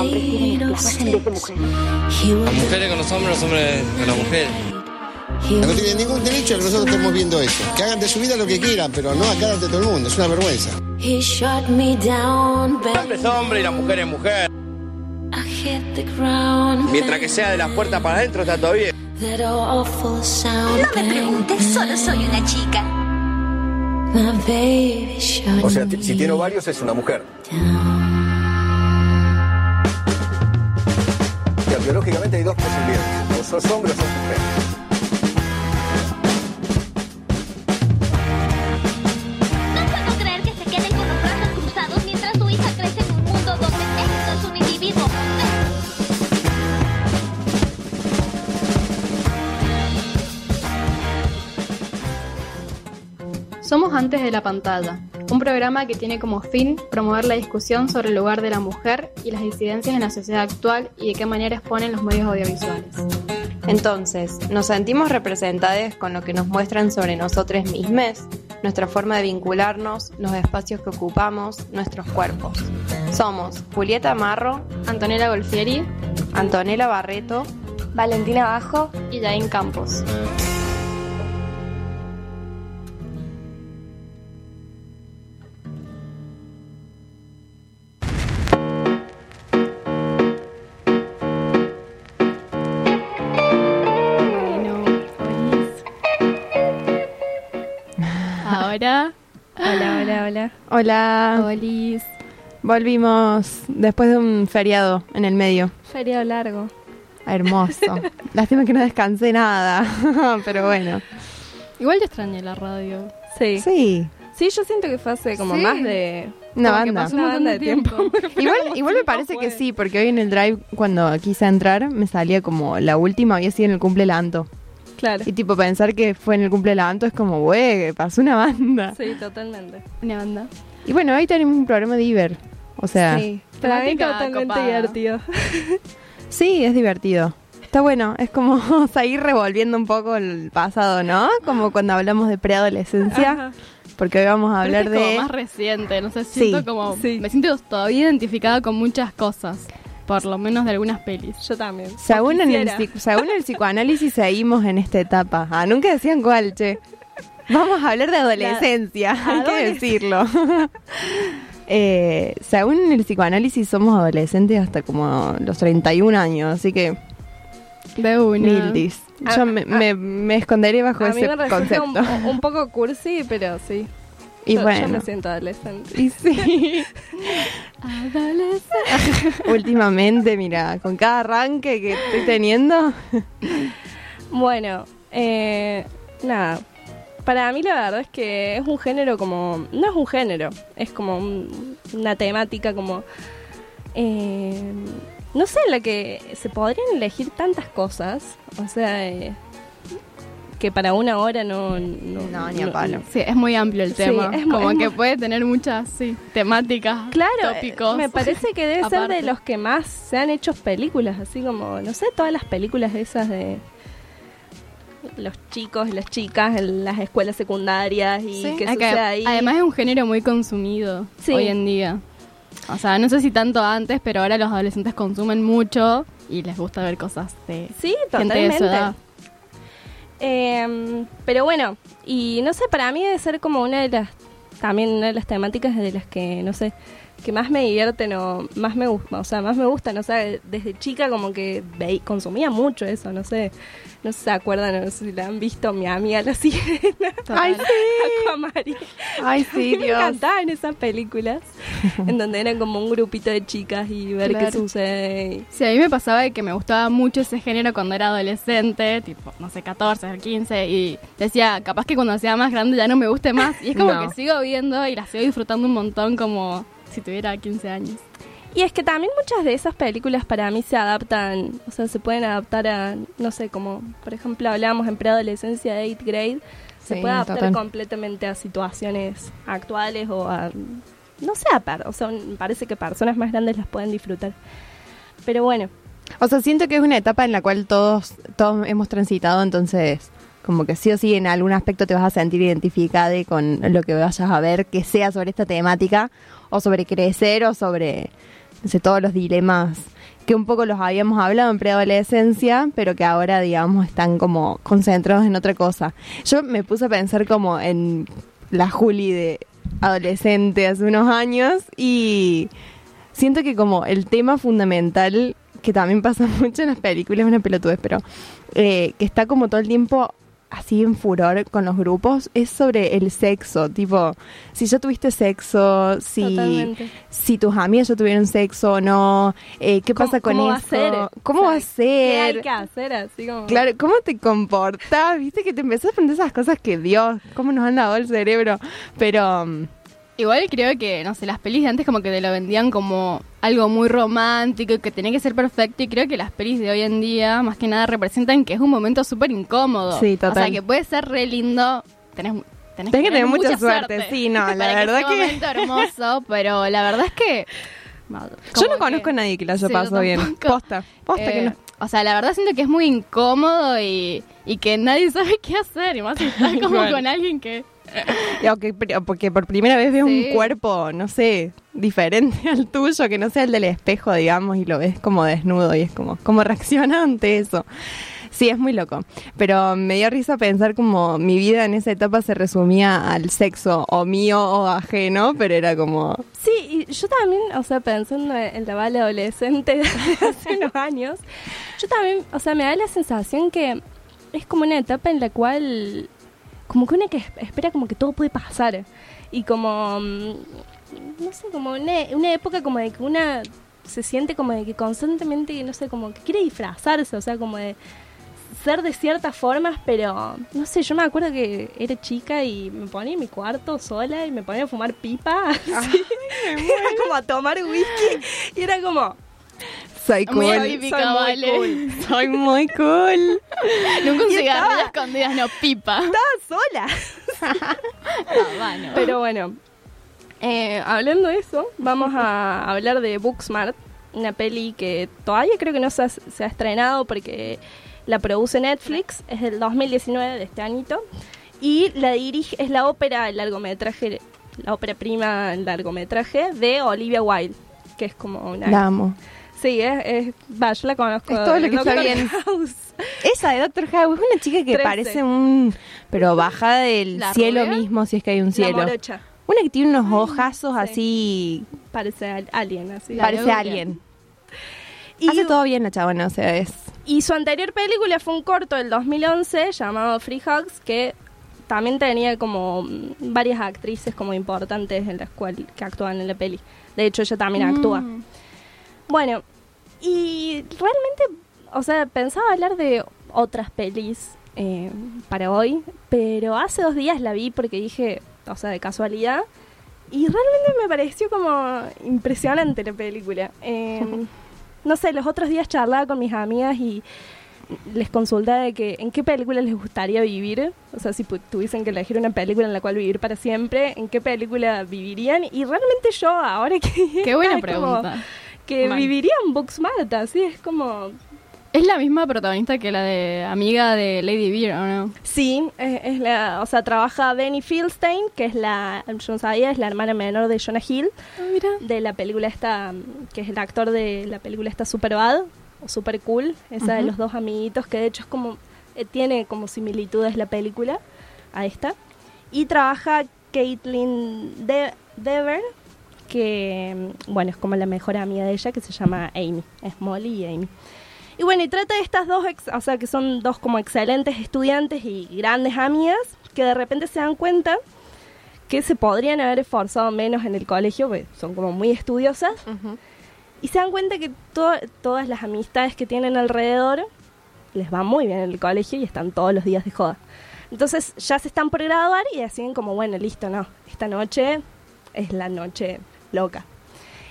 hombres tienen esclavas en vez de mujeres. Las mujeres con los hombres, los hombres con las mujeres. No tienen ningún derecho a que nosotros estemos viendo eso. Que hagan de su vida lo que quieran, pero no acá ante todo el mundo. Es una vergüenza. He shot me down, El hombre es hombre y la mujer es mujer. I hit the ground. Mientras que sea de las puertas para adentro está todo bien. That awful sound. No me preguntes, solo soy una chica. My baby shot O sea, me si tiene varios es una mujer. Biológicamente hay dos posibilidades. O sos hombre o sos mujer. No puedo creer que se queden con los brazos cruzados mientras su hija crece en un mundo donde esto es un individuo. Somos Antes de la Pantalla, programa que tiene como fin promover la discusión sobre el lugar de la mujer y las disidencias en la sociedad actual y de qué manera exponen los medios audiovisuales. Entonces, nos sentimos representadas con lo que nos muestran sobre nosotros mismos, nuestra forma de vincularnos, los espacios que ocupamos, nuestros cuerpos. Somos Julieta Marro, Antonella Golfieri Antonella Barreto, Valentina Bajo. y Jain Campos. Hola, hola, hola. Hola, olis. volvimos después de un feriado en el medio. Feriado largo. Hermoso. Lástima que no descansé nada, pero bueno. Igual yo extrañé la radio. Sí. sí. Sí, yo siento que fue hace como Sí. más de... una Como que banda. pasó un montón de tiempo. Igual, igual me parece que sí, porque hoy en el drive, cuando quise entrar, me salía como la última, había sido en el cumple de la Anto. Claro. Y tipo, pensar que fue en el cumple de la Anto es como, güey, pasó una banda. Sí, totalmente. Una banda. Y bueno, hoy tenemos un programa de Iber. O sea, sí, Sí. Para mí Temática totalmente copada. divertido. es divertido. Está bueno, es como seguir revolviendo un poco el pasado, ¿no? Como cuando hablamos de preadolescencia, porque hoy vamos a hablar este es de... como más reciente, no sé, Sí, siento como sí. me siento todavía identificada con muchas cosas, por lo menos de algunas pelis. Yo también. Según en, el, según el psicoanálisis seguimos en esta etapa. Ah, nunca decían cuál, che. Vamos a hablar de adolescencia, hay que decirlo. Eh, según el psicoanálisis somos adolescentes hasta como los 31 años, así que De una. mildis. Ah, Yo me, ah. me- me esconderé bajo A mí ese me resulta un, concepto. un poco cursi, pero sí. Y yo, yo bueno, me siento adolescente. y sí. Últimamente, mira, con cada arranque que estoy teniendo, Bueno, eh, nada. Para mí la verdad es que es un género como... No es un género, es como un- una temática como... eh, no sé, en la que se podrían elegir tantas cosas. O sea, eh, que para una hora no... No, No, ni a palo. Sí, es muy amplio el Sí, tema. es como es que puede tener muchas sí, temáticas, Claro, tópicos. me parece que debe ser de los que más se han hecho películas, así como, no sé, todas las películas esas de los chicos y las chicas en las escuelas secundarias y Sí, que es que sucede ahí. Además es un género muy consumido Sí. hoy en día. O sea, no sé si tanto antes, pero ahora los adolescentes consumen mucho y les gusta ver cosas de sí, gente de su totalmente. edad. Eh, pero bueno, y no sé, para mí debe ser como una de las, también una de las temáticas de las que, no sé, que más me divierten o más me gusta, o sea, más me gustan, o sea, desde chica como que consumía mucho eso, no sé, no sé si se acuerdan, no sé si la han visto, mi amiga la sirena, ¡Ay, sí! ¡Ay, sí, me Dios! encantaban esas películas, en donde eran como un grupito de chicas y ver qué sucede. Sí, a mí me pasaba de que me gustaba mucho ese género cuando era adolescente, tipo, no sé, 14, 15, y decía, capaz que cuando sea más grande ya no me guste más. Y es como No. que sigo viendo y la sigo disfrutando un montón como si tuviera 15 años. Y es que también muchas de esas películas para mí se adaptan, o sea, se pueden adaptar a, no sé, como por ejemplo hablábamos en preadolescencia de 8th grade, se Sí, puede adaptar total. completamente a situaciones actuales o a, no sé, a per- o sea, parece que personas más grandes las pueden disfrutar. Pero bueno, O sea, siento que es una etapa en la cual todos, todos hemos transitado, entonces como que sí o sí en algún aspecto te vas a sentir identificada con lo que vayas a ver que sea sobre esta temática o sobre crecer o sobre todos los dilemas que un poco los habíamos hablado en preadolescencia, pero que ahora, digamos, están como concentrados en otra cosa. Yo me puse a pensar como en la Juli de adolescente hace unos años y siento que como el tema fundamental que también pasa mucho en las películas, una pelotudez, pero eh, que está como todo el tiempo así en furor con los grupos es sobre el sexo, tipo, si ya tuviste sexo, si, Totalmente. si tus amigas ya tuvieron sexo o no, eh, qué pasa con ¿Cómo va a eso, ser? cómo O va a sea, ¿Qué hay ser, que hacer? Así como... claro, cómo te comportas, viste que te empezás a aprender esas cosas que Dios, cómo nos han dado el cerebro, pero... Igual creo que, no sé, las pelis de antes como que te lo vendían como algo muy romántico y que tenía que ser perfecto y creo que las pelis de hoy en día más que nada representan que es un momento súper incómodo. Sí, total. O sea, que puede ser re lindo, tenés, tenés, Tenés que tener mucha suerte, sí, no, la para verdad que... sea un momento hermoso, pero la verdad es que... Yo no conozco a nadie que lo haya Sí, pasado bien. Posta, posta que Eh, no. O sea, la verdad siento que es muy incómodo y, y que nadie sabe qué hacer. Y más si estás como Bueno. con alguien que... Y aunque- porque por primera vez ves Sí. un cuerpo, no sé, diferente al tuyo, que no sea el del espejo, digamos, y lo ves como desnudo y es como, ¿cómo reacciona ante eso? Sí, es muy loco. Pero me dio risa pensar como mi vida en esa etapa se resumía al sexo, o mío o ajeno, pero era como... Sí, y yo también, o sea, pensando en la bala adolescente de hace unos años, yo también, o sea, me da la sensación que es como una etapa en la cual, como que una que es- espera como que todo puede pasar. Y como, mm, no sé, como una, una época como de que una se siente como de que constantemente, no sé, como que quiere disfrazarse, o sea, como de ser de ciertas formas, pero no sé, yo me acuerdo que era chica y me ponía en mi cuarto sola y me ponía a fumar pipa, así. como a tomar whisky y era como, Soy cool. Muy Soy muy vale. cool. Soy muy cool. Nunca un cigarrillo estaba- escondidas, no, pipa. estaba sola. Habano. Pero bueno, eh, hablando de eso, vamos a hablar de Booksmart, una peli que todavía creo que no se ha, se ha estrenado porque la produce Netflix, es del 2019 de este añito, y la dirige, es la ópera, el largometraje, la ópera prima, el largometraje de Olivia Wilde, que es como una... La amo. Sí, es, es, va, yo la conozco. Es todo lo que está bien. House. Esa de Doctor House es una chica que parece un... Pero bajada del ¿La cielo rubia? mismo, si es que hay un La cielo. morocha. Una que tiene unos ojazos sí. así... Parece al- alien, así. La parece alien. Y- Hace todo bien la chabona, o sea, es... Y su anterior película fue un corto del 2011 llamado Free Hugs, que también tenía como mm, varias actrices como importantes en las cuales que actúan en la peli. De hecho, ella también actúa. Mm. Bueno, y realmente, o sea, pensaba hablar de otras pelis eh, para hoy, pero hace dos días la vi porque dije, o sea, de casualidad, y realmente me pareció como impresionante la película. Eh, no sé, los otros días charlaba con mis amigas y les consultaba de que en qué película les gustaría vivir, o sea, si tuviesen que elegir una película en la cual vivir para siempre, en qué película vivirían, y realmente yo ahora que... Qué buena como pregunta. Que viviría en Booksmart, así es como... Es la misma protagonista que la de amiga de Lady Beer, ¿o no? Sí, es, es la, o sea, trabaja Benny Fieldstein, que es la, yo no sabía, es la hermana menor de Jonah Hill, mira. de la película esta, que es el actor de la película esta Super Bad, o Super Cool, esa de los dos amiguitos, que de hecho es como, eh, tiene como similitudes la película a esta. Y trabaja Caitlin De- Dever, que, mm, bueno, es como la mejor amiga de ella, que se llama Amy, es Molly y Amy. Y bueno, y trata de estas dos, ex- o sea, que son dos como excelentes estudiantes y grandes amigas, que de repente se dan cuenta que se podrían haber esforzado menos en el colegio, porque son como muy estudiosas, y se dan cuenta que to- todas las amistades que tienen alrededor les va muy bien en el colegio y están todos los días de joda. Entonces ya se están por graduar y deciden como, bueno, listo, no, esta noche es la noche loca.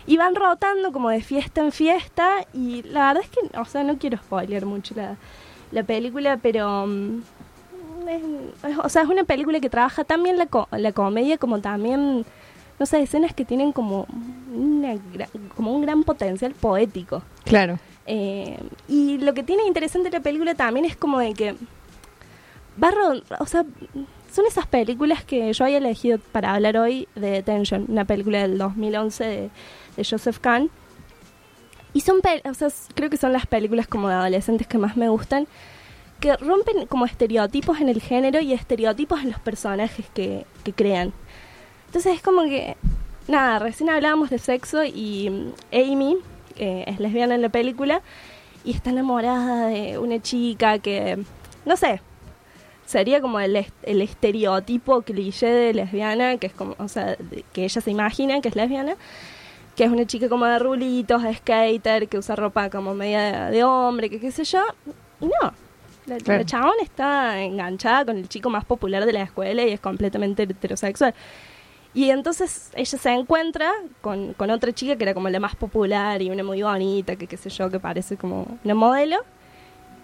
Y van rotando como de fiesta en fiesta y la verdad es que, o sea, no quiero spoilear mucho la, la película, pero... mm, es- es- o sea, es una película que trabaja también la, co- la comedia como también, no sé, escenas que tienen como, una como un gran potencial poético. Claro. Eh, y lo que tiene interesante la película también es como de que va o sea, son esas películas que yo había elegido para hablar hoy de Detention, una película del 2011 de, de Joseph Kahn, Y son, o sea, creo que son las películas como de adolescentes que más me gustan, que rompen como estereotipos en el género y estereotipos en los personajes que, que crean. Entonces es como que, nada, recién hablábamos de sexo y mm, Amy es lesbiana en la película y está enamorada de una chica que, no sé, sería como el, est- el estereotipo cliché de lesbiana, que es como, o sea, que ella se imagina que es lesbiana, que es una chica como de rulitos, de skater, que usa ropa como media de, de hombre, que qué sé yo. Y no, la, Claro. la chabón está enganchada con el chico más popular de la escuela y es completamente heterosexual. Y entonces ella se encuentra con, con otra chica que era como la más popular y una muy bonita, que qué sé yo, que parece como una modelo.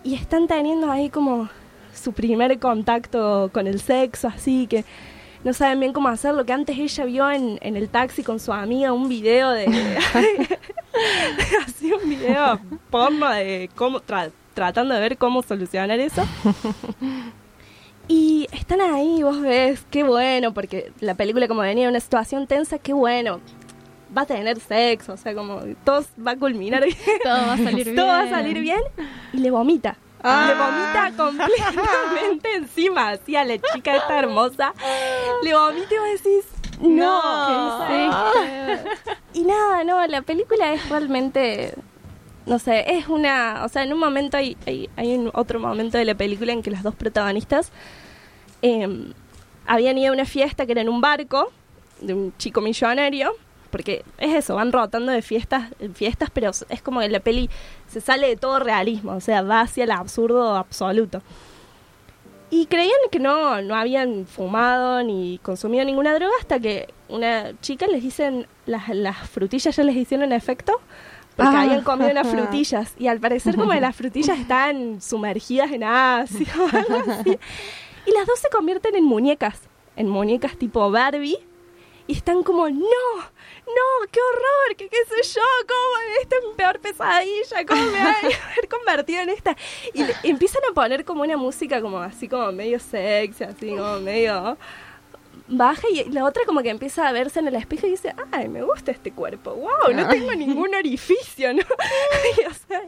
Y están teniendo ahí como su primer contacto con el sexo, así que no saben bien cómo hacerlo, que antes ella vio en, en el taxi con su amiga un video de... así un video porno de cómo... tra- tratando de ver cómo solucionar eso. Y están ahí, vos ves, qué bueno, porque la película como venía en una situación tensa, qué bueno. Va a tener sexo, o sea, como todo va a culminar bien. Todo va a salir bien. Todo va a salir bien. Y le vomita. Ah. Le vomita completamente encima, así a la chica esta hermosa. Le vomita y vos decís, no. ¿Qué hiciste? Y nada, no, la película es realmente, no sé, es una, o sea, en un momento hay, hay, hay un otro momento de la película en que las dos protagonistas eh, habían ido a una fiesta que era en un barco de un chico millonario, porque es eso, van rotando de fiestas en fiestas, pero es como que la peli se sale de todo realismo, o sea, va hacia el absurdo absoluto. Y creían que no, no habían fumado ni consumido ninguna droga hasta que una chica les dicen, las, las frutillas ya les hicieron efecto porque Ah. habían comido unas frutillas y al parecer como que las frutillas están sumergidas en ácido o algo así. Y las dos se convierten en muñecas, en muñecas tipo Barbie y están como, no, no, qué horror, que qué sé yo, cómo esta es mi peor pesadilla, cómo me voy a haber convertido en esta. Y le- empiezan a poner como una música como así como medio sexy, así como medio baja y la otra como que empieza a verse en el espejo y dice, ay, me gusta este cuerpo, wow, no tengo ningún orificio, ¿no? y, o sea,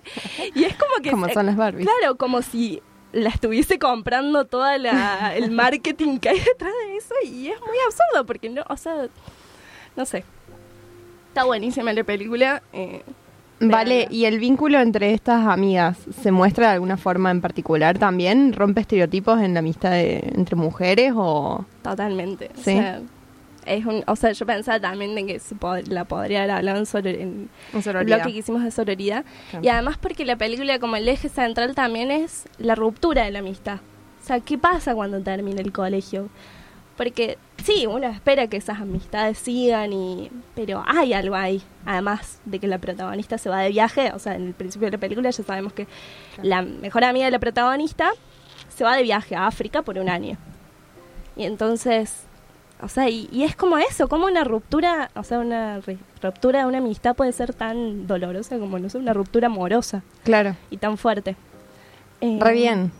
y es como que... Como son las Barbies. Claro, como si la estuviese comprando toda la, el marketing que hay detrás de eso y es muy absurdo porque no, o sea, no sé. Está buenísima la película. eh, Vale. ¿y el vínculo entre estas amigas se muestra de alguna forma en particular también? ¿Rompe estereotipos en la amistad de- entre mujeres o...? Totalmente. Sí. O sea, es un, o sea, yo pensaba también de que se pod- la podría haber hablado en, soror- en En el sororidad. bloque que hicimos de sororidad. Y además porque la película como el eje central también es la ruptura de la amistad. O sea, ¿qué pasa cuando termina el colegio? Porque sí, uno espera que esas amistades sigan, y pero hay algo ahí. Además de que la protagonista se va de viaje, o sea, en el principio de la película ya sabemos que la mejor amiga de la protagonista se va de viaje a África por un año. Y entonces, o sea, y, y es como eso, como una ruptura, o sea, una ruptura de una amistad puede ser tan dolorosa como, no sé, una ruptura amorosa Claro, y tan fuerte. Eh, re bien.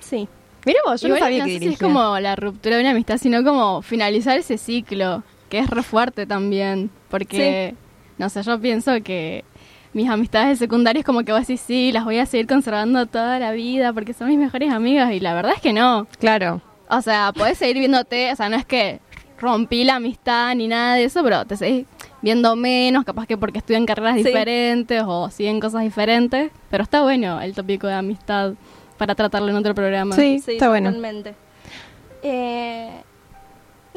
Sí. Mira vos, yo Igual no sabía no que sé si es como la ruptura de una amistad, sino como finalizar ese ciclo, que es re fuerte también, porque, no sé, yo pienso que mis amistades de secundaria es como que vos decís, sí, las voy a seguir conservando toda la vida porque son mis mejores amigas, y la verdad es que no. Claro, O sea, podés seguir viéndote, o sea, no es que rompí la amistad ni nada de eso, pero te seguís viendo menos, capaz que porque estudian carreras Sí. diferentes o siguen cosas diferentes, pero está bueno el tópico de amistad para tratarlo en otro programa. Sí, está bueno. totalmente. Eh,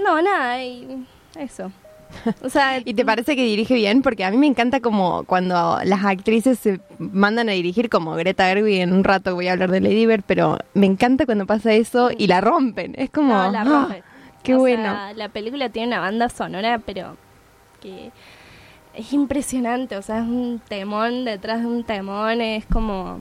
no, nada, y eso. O sea, ¿Y te parece que dirige bien? Porque a mí me encanta como cuando las actrices se mandan a dirigir, como Greta Gerwig, en un rato voy a hablar de Lady Bird, pero me encanta cuando pasa eso y la rompen. Es como... No, la ¡ah! Qué O bueno. sea, la película tiene una banda sonora, pero que es impresionante. O sea, es un temón detrás de un temón. Es como.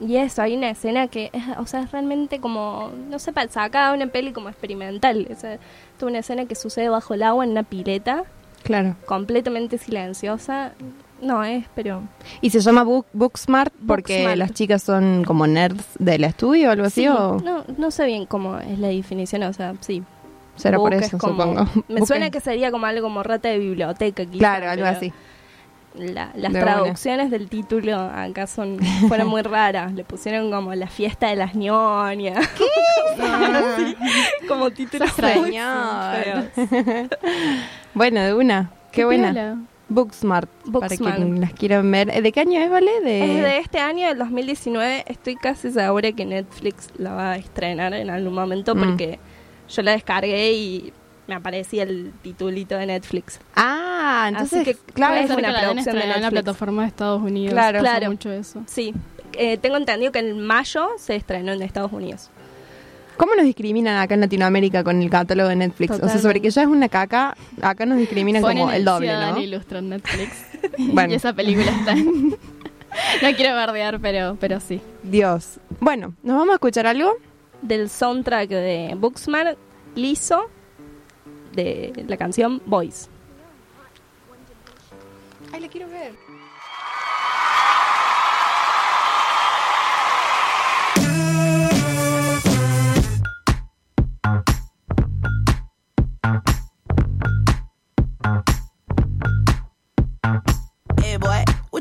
Y eso, hay una escena que es, o sea, es realmente como, no sé, sacada una peli como experimental. O sea, es una escena que sucede bajo el agua en una pileta, Claro. completamente silenciosa. No es, pero... ¿Y se llama Book, Booksmart porque Booksmart. las chicas son como nerds del estudio o algo así? Sí, o no, no sé bien cómo es la definición, o sea, sí. Será por eso, es como- supongo? Me Book suena es- que sería como algo como rata de biblioteca. quizá, Claro, algo así. la- las De traducciones del título acá son fueron muy raras. Le pusieron como la fiesta de las ñoñas. Sí, como títulos muy Señor. feos. bueno, de una. Qué, buena. piola. Booksmart, para Booksmart. quienes las quieran ver. Eh, ¿De qué año es, vale? De... Es de este año, del 2019. Estoy casi segura que Netflix la va a estrenar en algún momento Mm. porque yo la descargué y me aparecía el titulito de Netflix. Ah, entonces, Así que, claro, es una que la den producción de en la plataforma de Estados Unidos. Claro. Claro. mucho eso. Sí, eh, tengo entendido que en mayo se estrenó en Estados Unidos. ¿Cómo nos discriminan acá en Latinoamérica con el catálogo de Netflix? O sea, sobre que ya es una caca, acá nos discriminan Ponen como el doble, ¿no? Ilustre en Netflix. Bueno. Y esa película está en... no quiero bardear, pero, pero sí. Dios. Bueno, ¿nos vamos a escuchar algo? Del soundtrack de Booksmart, Liso, de la canción Boys. Ay, la quiero ver.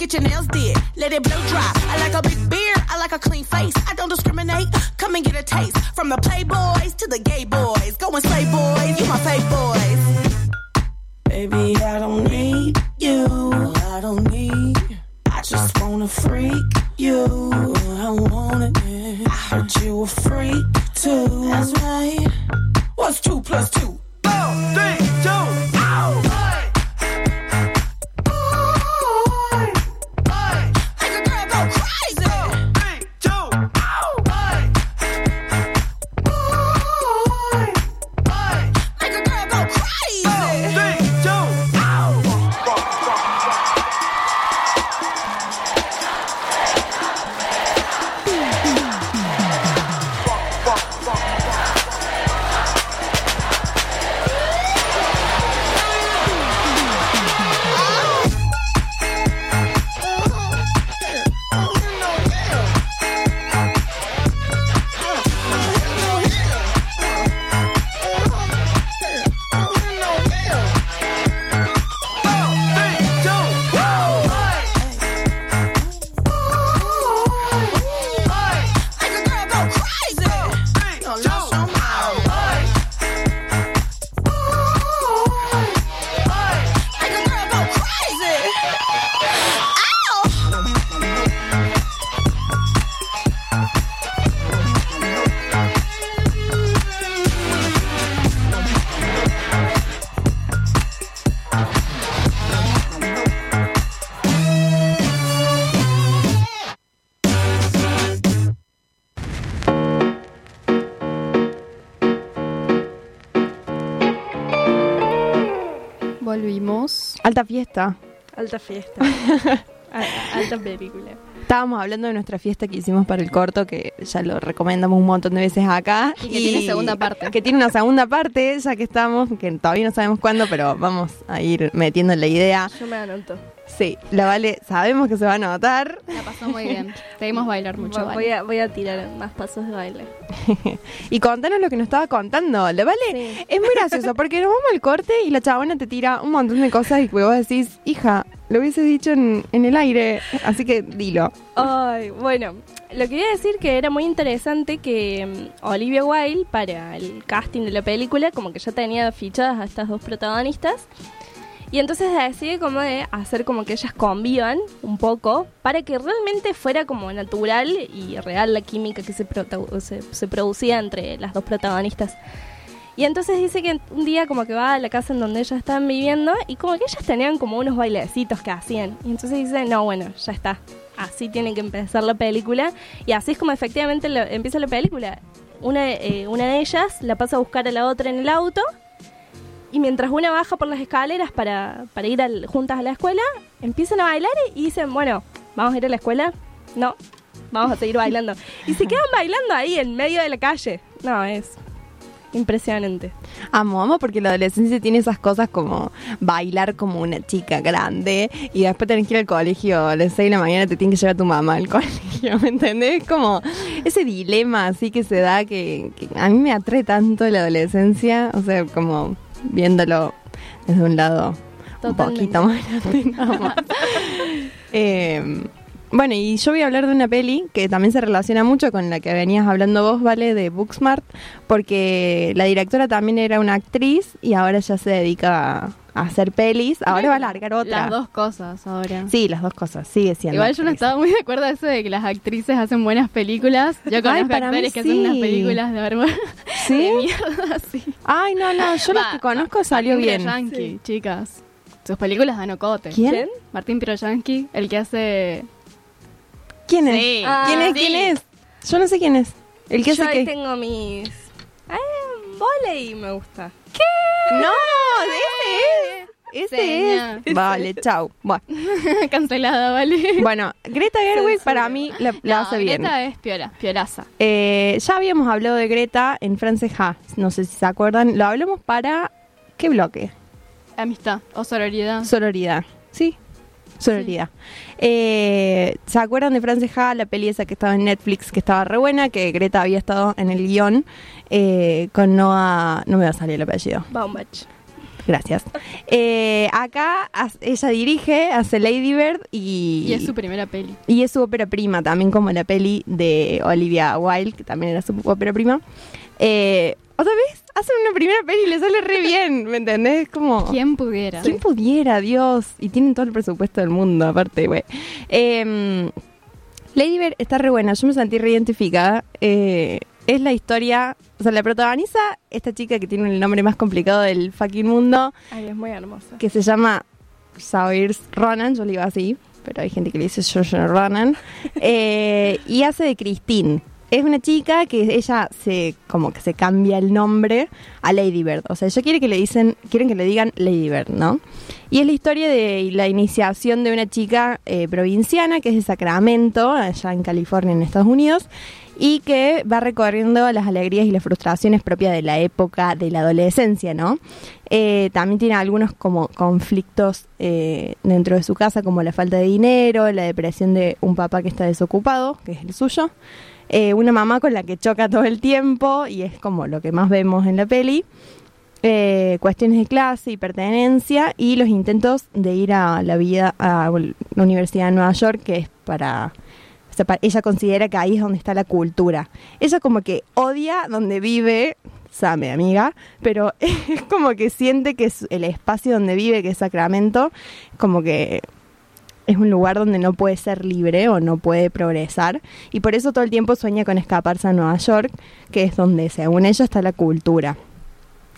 Get your nails did, let it blow dry. I like a big beard, I like a clean face. I don't discriminate. Come and get a taste from the playboys to the gay boys. Go and slay boys, you my fake boys. Baby, I don't need you. I don't need. I just wanna freak you. I want it. I heard you a freak too. That's right. What's two plus two? Four, three, house. Alta fiesta. Alta fiesta. Al- Alta película. Estábamos hablando de nuestra fiesta que hicimos para el corto, que ya lo recomendamos un montón de veces acá. Y que tiene segunda parte. Que tiene una segunda parte, ya que estamos, que todavía no sabemos cuándo, pero vamos a ir metiendo la idea. Yo me anoto. Sí, la Vale, sabemos que se va a notar. La pasó muy bien. Te dimos bailar mucho. voy, Vale. a, voy a tirar más pasos de baile. y contanos lo que nos estaba contando. La Vale Sí. es muy gracioso porque nos vamos al corte y la chabona te tira un montón de cosas y vos decís, hija, lo hubiese dicho en, en el aire, así que dilo. Ay, bueno, lo que iba a decir que era muy interesante que mm, Olivia Wilde para el casting de la película como que ya tenía fichadas a estas dos protagonistas Y entonces decide como de hacer como que ellas convivan un poco para que realmente fuera como natural y real la química que se, se, se producía entre las dos protagonistas. Y entonces dice que un día como que va a la casa en donde ellas estaban viviendo y como que ellas tenían como unos bailecitos que hacían. Y entonces dice, no, bueno, ya está. Así tiene que empezar la película. Y así es como efectivamente la- empieza la película. Una, eh, una de ellas la pasa a buscar a la otra en el auto. Y mientras una baja por las escaleras para, para ir al- juntas a la escuela, empiezan a bailar y, dicen, bueno, ¿vamos a ir a la escuela? No, vamos a seguir bailando. Y se quedan bailando ahí en medio de la calle. No, es impresionante. Amo, amo porque la adolescencia tiene esas cosas como bailar como una chica grande y después tenés que ir al colegio a las 6 de la mañana te tiene que llevar tu mamá al colegio, ¿me entendés? Como ese dilema así que se da que, que a mí me atrae tanto la adolescencia, o sea, como viéndolo desde un lado Totalmente. un poquito más grande. Eh, bueno, y yo voy a hablar de una peli que también se relaciona mucho con la que venías hablando vos, ¿vale? De Booksmart, porque la directora también era una actriz y ahora ya se dedica a, hacer pelis. Ahora va a largar otra. Las dos cosas ahora. Sí, las dos cosas, sigue siendo. Igual yo no estaba muy de acuerdo a eso de que las actrices hacen buenas películas. Yo conozco para mí actores que hacen unas sí. películas de vergüenza. ¿Sí? De mierda, sí. Ay, no, no, yo las Va, que conozco salió Martín bien. Piroyansky, chicas. Sus películas dan ocote. ¿Quién? Martín Piroyansky, el que hace... ¿Quién es? Sí. ¿Quién es? Ah, ¿Quién sí. es? Yo no sé quién es. El que Yo hace ahí que... tengo mis... Eh, volei me gusta. No, ese es. Ese Seña. es. Vale, chau. Bueno. Cancelada, ¿vale? Bueno, Greta Gerwig para mí la, la No, hace bien. Greta es piola, piolaza. Eh, ya habíamos hablado de Greta en Franceja, no sé si se acuerdan. Lo hablamos para. ¿Qué bloque? Amistad o sororidad. Sororidad. Sí, sororidad. Eh, ¿Se acuerdan de Franceja, la peli esa que estaba en Netflix, que estaba re buena, que Greta había estado en el guion eh, con Noah. No me va a salir el apellido. Baumbach. Gracias. Eh, acá ella dirige, hace Lady Bird y. Y es su primera peli. Y es su ópera prima, también como la peli de Olivia Wilde, que también era su ópera prima. Eh, ¿Otra vez? Hacen una primera peli y le sale re bien, ¿me entendés? Como... ¿Quién pudiera? ¿Quién pudiera, Dios? Y tienen todo el presupuesto del mundo, aparte, güey. Eh, Lady Bird está re buena, yo me sentí re identificada. Eh, es la historia, o sea, la protagoniza esta chica que tiene el nombre más complicado del fucking mundo, Ay, es muy hermosa. que se llama Saoirse Ronan, yo le iba así, pero hay gente que le dice Georgia Ronan, eh, y hace de Christine. Es una chica que ella se como que se cambia el nombre a Lady Bird, o sea, ella quiere que le dicen, quieren que le digan Lady Bird, ¿no? Y es la historia de la iniciación de una chica eh, provinciana que es de Sacramento, allá en California, en Estados Unidos, y que va recorriendo las alegrías y las frustraciones propias de la época de la adolescencia, ¿no? Eh, también tiene algunos como conflictos eh, dentro de su casa, como la falta de dinero, la depresión de un papá que está desocupado, que es el suyo, eh, una mamá con la que choca todo el tiempo, y es como lo que más vemos en la peli, eh, cuestiones de clase y pertenencia, y los intentos de ir a la vida a la Universidad de Nueva York, que es para o sea, ella considera que ahí es donde está la cultura. Ella como que odia donde vive, sabe amiga, pero es como que siente que es el espacio donde vive, que es Sacramento, como que es un lugar donde no puede ser libre o no puede progresar y por eso todo el tiempo sueña con escaparse a Nueva York, que es donde según ella está la cultura.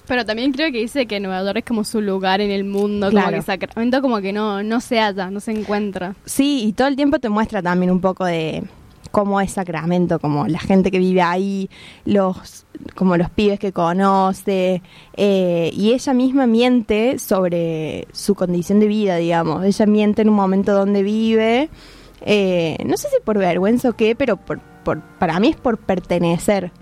Pero también creo que dice que Nueva York es como su lugar en el mundo, como Claro. que Sacramento como que no, no se halla, no se encuentra. Sí, y todo el tiempo te muestra también un poco de cómo es Sacramento, como la gente que vive ahí, los como los pibes que conoce, eh, y ella misma miente sobre su condición de vida, digamos. Ella miente en un momento donde vive, eh, no sé si por vergüenza o qué, pero por, por, para mí es por pertenecer.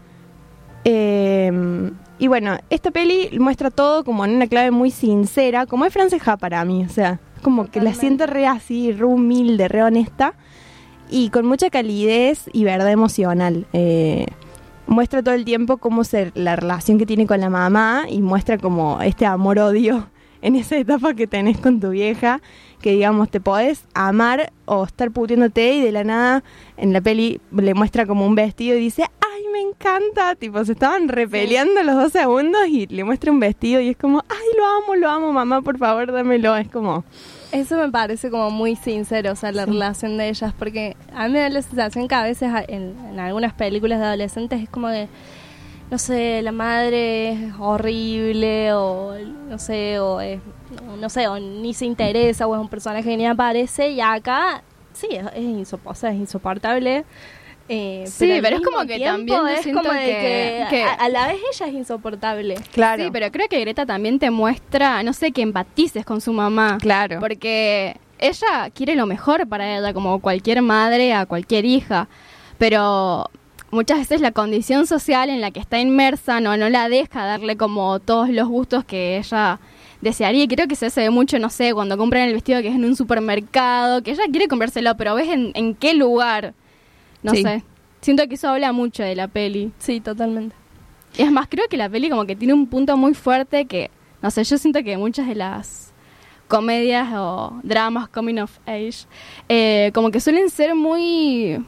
Eh, y bueno, esta peli muestra todo como en una clave muy sincera, como es Franceja para mí, o sea, como que la siento re así, re humilde, re honesta y con mucha calidez y verdad emocional. Eh, muestra todo el tiempo cómo ser la relación que tiene con la mamá y muestra como este amor-odio en esa etapa que tenés con tu vieja, que digamos, te podés amar o estar puteándote y de la nada en la peli le muestra como un vestido y dice, ay, me encanta, tipo, se estaban repeleando los dos segundos y le muestra un vestido y es como, ay, lo amo, lo amo, mamá, por favor, dámelo, es como... Eso me parece como muy sincero, o sea, la relación de ellas, porque a mí me da la sensación que a veces en, en algunas películas de adolescentes es como de, no sé, la madre es horrible o no sé, o es, no, no sé, o ni se interesa o es un personaje que ni aparece y acá sí, es, es, insop- o sea, es insoportable. Eh, Sí, pero es como que tiempo también es siento como de que- que, que- a, a la vez ella es insoportable. Claro. Sí, pero creo que Greta también te muestra, no sé, que empatices con su mamá. Claro. Porque ella quiere lo mejor para ella, como cualquier madre a cualquier hija. Pero muchas veces la condición social en la que está inmersa no, no la deja darle como todos los gustos que ella desearía. Y creo que se, se ve mucho, no sé, cuando compran el vestido que es en un supermercado, que ella quiere comprárselo, pero ves en, en qué lugar. No Sí. sé. Siento que eso habla mucho de la peli. Sí, totalmente. Es más, creo que la peli como que tiene un punto muy fuerte que, no sé, yo siento que muchas de las comedias o dramas coming of age, eh, como que suelen ser muy,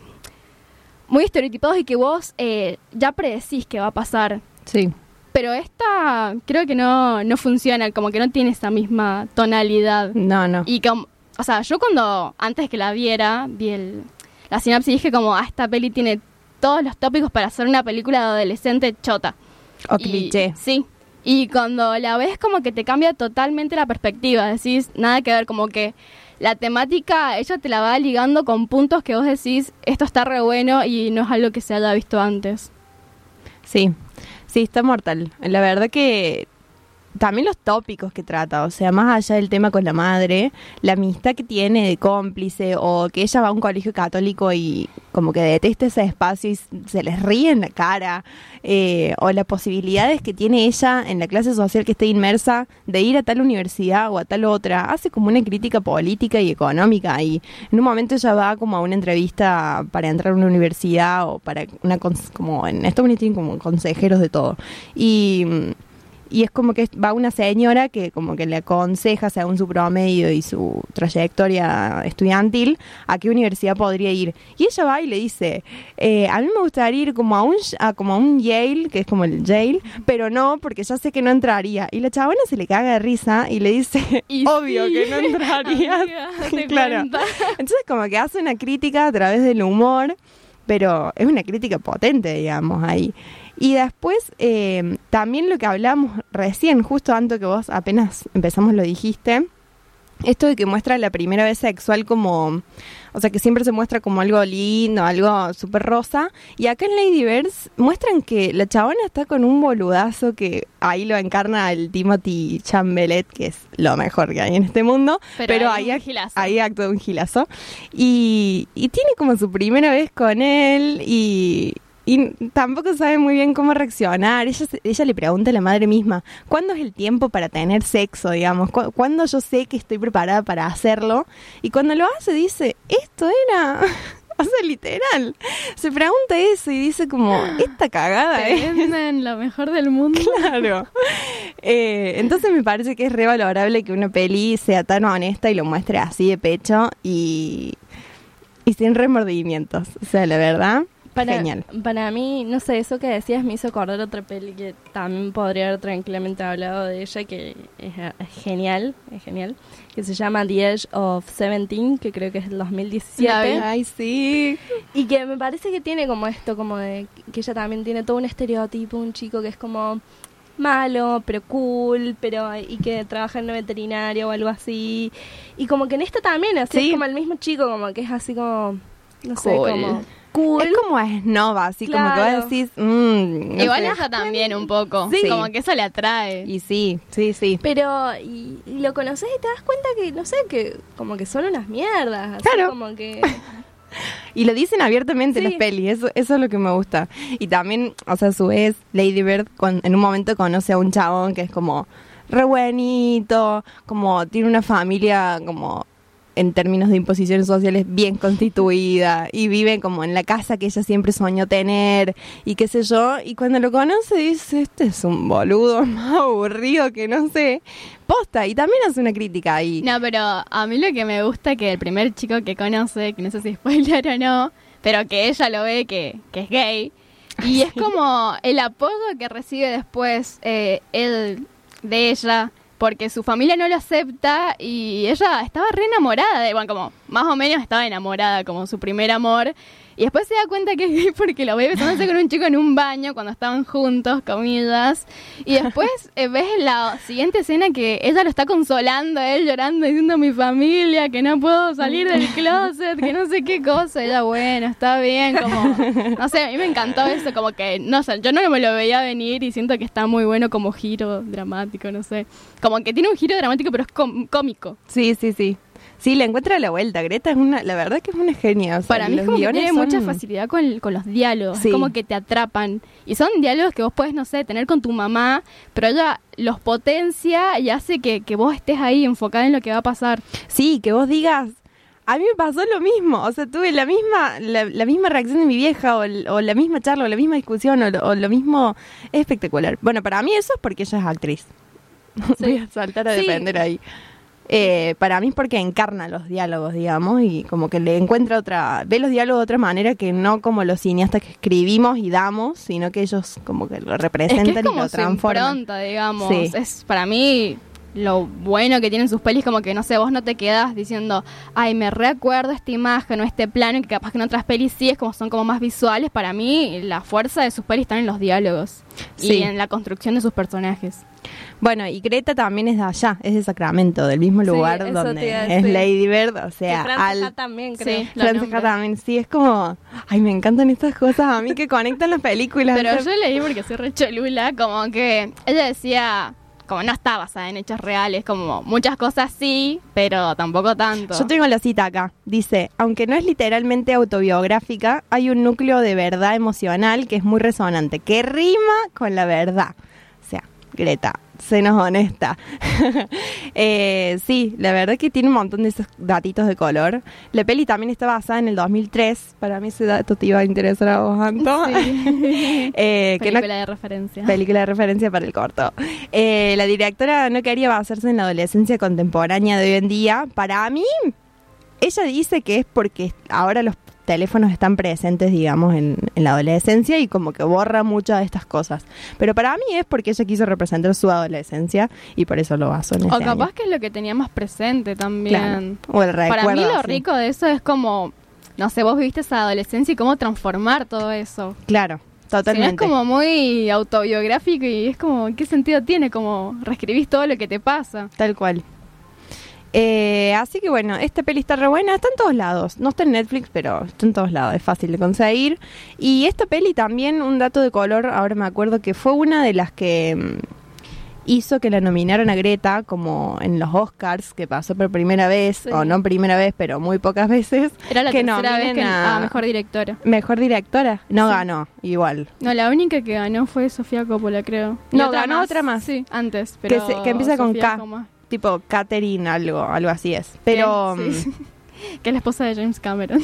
muy estereotipados y que vos eh, ya predecís que va a pasar. Sí. Pero esta creo que no, no funciona, como que no tiene esa misma tonalidad. No, no. Y como, o sea, yo cuando, antes que la viera, vi el, la sinapsis dije como, ah, esta peli tiene todos los tópicos para hacer una película de adolescente chota. O Y- cliché. Sí. Y cuando la ves como que te cambia totalmente la perspectiva, decís, nada que ver, como que la temática, ella te la va ligando con puntos que vos decís, esto está re bueno y no es algo que se haya visto antes. Sí, sí, está mortal. La verdad que también los tópicos que trata, o sea, más allá del tema con la madre, la amistad que tiene de cómplice o que ella va a un colegio católico y como que detesta ese espacio y se les ríe en la cara, eh, o las posibilidades que tiene ella en la clase social que esté inmersa de ir a tal universidad o a tal otra, hace como una crítica política y económica y en un momento ella va como a una entrevista para entrar a una universidad o para una, como en Estados Unidos tienen como consejeros de todo y... y es como que va una señora que como que le aconseja según su promedio y su trayectoria estudiantil a qué universidad podría ir. Y ella va y le dice eh, a mí me gustaría ir como a un a como a un Yale que es como el Yale pero no porque ya sé que no entraría y la chabona se le caga de risa y le dice Y obvio sí, que no entraría amiga, claro. entonces como que hace una crítica a través del humor pero es una crítica potente, digamos, ahí. Y después, eh, también lo que hablamos recién, justo antes que vos apenas empezamos lo dijiste, esto de que muestra la primera vez sexual como, o sea, que siempre se muestra como algo lindo, algo súper rosa, y acá en Lady Birds muestran que la chabona está con un boludazo que ahí lo encarna el Timothy Chambelet, que es lo mejor que hay en este mundo, Pero pero, ahí ahí, un gilazo. ahí actúa un gilazo, y, y tiene como su primera vez con él, y, y tampoco sabe muy bien cómo reaccionar. Ella, ella le pregunta a la madre misma, ¿cuándo es el tiempo para tener sexo, digamos? ¿Cu- ¿Cuándo yo sé que estoy preparada para hacerlo? Y cuando lo hace dice, esto era... O sea, literal. Se pregunta eso y dice como, esta cagada, venden lo mejor del mundo. Claro. Eh, entonces me parece que es revalorable que una peli sea tan honesta y lo muestre así de pecho y, y sin remordimientos. O sea, la verdad, Para, genial. Para mí, no sé, eso que decías me hizo acordar otra peli que también podría haber tranquilamente hablado de ella, que es, es genial, es genial, que se llama The Edge of Seventeen, que creo que es del 2017. La vi. Ay, sí. Y que me parece que tiene como esto, como de que ella también tiene todo un estereotipo, un chico que es como malo, pero cool, pero y que trabaja en una veterinaria o algo así. Y como que en esta también, así Sí. es como el mismo chico, como que es así como, no sé, como cool. Es como esnova, así como que vos decís, mm, no Igual ella también un poco. Sí. Como que eso le atrae. Y sí, sí, sí. Pero, y, y lo conoces y te das cuenta que, no sé, que como que son unas mierdas. Así Claro. como que. Y lo dicen abiertamente en Sí. las pelis, eso, eso es lo que me gusta. Y también, o sea, a su vez, Lady Bird con- en un momento conoce a un chabón que es como re buenito, como tiene una familia como en términos de imposiciones sociales bien constituida y vive como en la casa que ella siempre soñó tener y qué sé yo. Y cuando lo conoce dice, este es un boludo más aburrido que no sé. Posta, y también hace una crítica ahí. No, pero a mí lo que me gusta que el primer chico que conoce, que no sé si spoiler o no, pero que ella lo ve que, que es gay, y es como el apoyo que recibe después eh, él de ella, porque su familia no lo acepta y ella estaba re enamorada de, bueno, como más o menos estaba enamorada, como su primer amor. Y después se da cuenta que es gay porque lo ve besándose con un chico en un baño cuando estaban juntos, comillas. Y después eh, ves la siguiente escena que ella lo está consolando, él llorando, diciendo a mi familia que no puedo salir del closet, que no sé qué cosa. Ella, bueno, está bien, como... No sé, a mí me encantó eso, como que, no sé, yo no me lo veía venir y siento que está muy bueno como giro dramático, no sé. Como que tiene un giro dramático, pero es cómico. Sí, sí, sí. Sí, le encuentra la vuelta. Greta es una, la verdad que es una genia. o sea, Para mí es como que tiene mucha facilidad con, con los diálogos, Sí. es como que te atrapan. Y son diálogos que vos puedes, no sé, tener con tu mamá, pero ella los potencia y hace que, que vos estés ahí enfocada en lo que va a pasar. Sí, que vos digas, a mí me pasó lo mismo, o sea, tuve la misma la, la misma reacción de mi vieja o, o la misma charla o la misma discusión o, lo- o lo mismo es espectacular. Bueno, para mí eso es porque ella es actriz. Voy a saltar a Sí. defender ahí. Eh, para mí es porque encarna los diálogos, digamos, y como que le encuentra otra, ve los diálogos de otra manera que no como los cineastas que escribimos y damos, sino que ellos como que lo Es representan que es y como lo su transforman. impronta, digamos. Sí. Es para mí lo bueno que tienen sus pelis, como que no sé, vos no te quedas diciendo, ay, me recuerdo esta imagen o este plano, que capaz que en otras pelis sí es como son como más visuales. Para mí, la fuerza de sus pelis está en los diálogos Sí. y en la construcción de sus personajes. Bueno, y Greta también es de allá, es de Sacramento, del mismo lugar donde es. Lady Bird, o sea, al... también, creo. Sí, lo Frances nombra. Ha también, sí, es como, ay, me encantan estas cosas a mí que conectan las películas. Pero yo leí porque soy re cholula, como que ella decía, como no está basada en hechos reales, como muchas cosas sí, pero tampoco tanto. Yo tengo la cita acá. Dice, aunque no es literalmente autobiográfica, hay un núcleo de verdad emocional que es muy resonante, que rima con la verdad. Greta, senos honesta. eh, sí, la verdad que tiene un montón de esos datitos de color. La peli también está basada en el 2003. Para mí ese dato te iba a interesar a vos, Anto. Eh, que no- Película de referencia. Película de referencia para el corto. Eh, la directora no quería basarse en la adolescencia contemporánea de hoy en día. Para mí, ella dice que es porque ahora los teléfonos están presentes, digamos, en, en la adolescencia y como que borra muchas de estas cosas. Pero para mí es porque ella quiso representar su adolescencia y por eso lo basó en O ese capaz año. que es lo que tenía más presente también. Claro. O el Para mí recuerdo, lo rico de eso es como, no sé, vos viviste esa adolescencia y cómo transformar todo eso. Claro, Si no, totalmente. es como muy autobiográfico y es como, ¿qué sentido tiene? Como reescribís todo lo que te pasa. Tal cual. Eh, así que bueno, esta peli está re buena, está en todos lados. No está en Netflix, pero está en todos lados, es fácil de conseguir. Y esta peli también, un dato de color, ahora me acuerdo que fue una de las que mm, hizo que la nominaran a Greta, como en los Oscars, que pasó por primera vez, Sí. o no primera vez, pero muy pocas veces. Era la que tercera vez que a a mejor directora. mejor directora. No Sí. ganó, igual. No, la única que ganó fue Sofía Coppola, creo. No, ganó otra más. Sí, antes. Que Pero se- que empieza con K. Tipo Catherine, algo, algo así es. Pero. Sí, sí. mm, que es la esposa de James Cameron.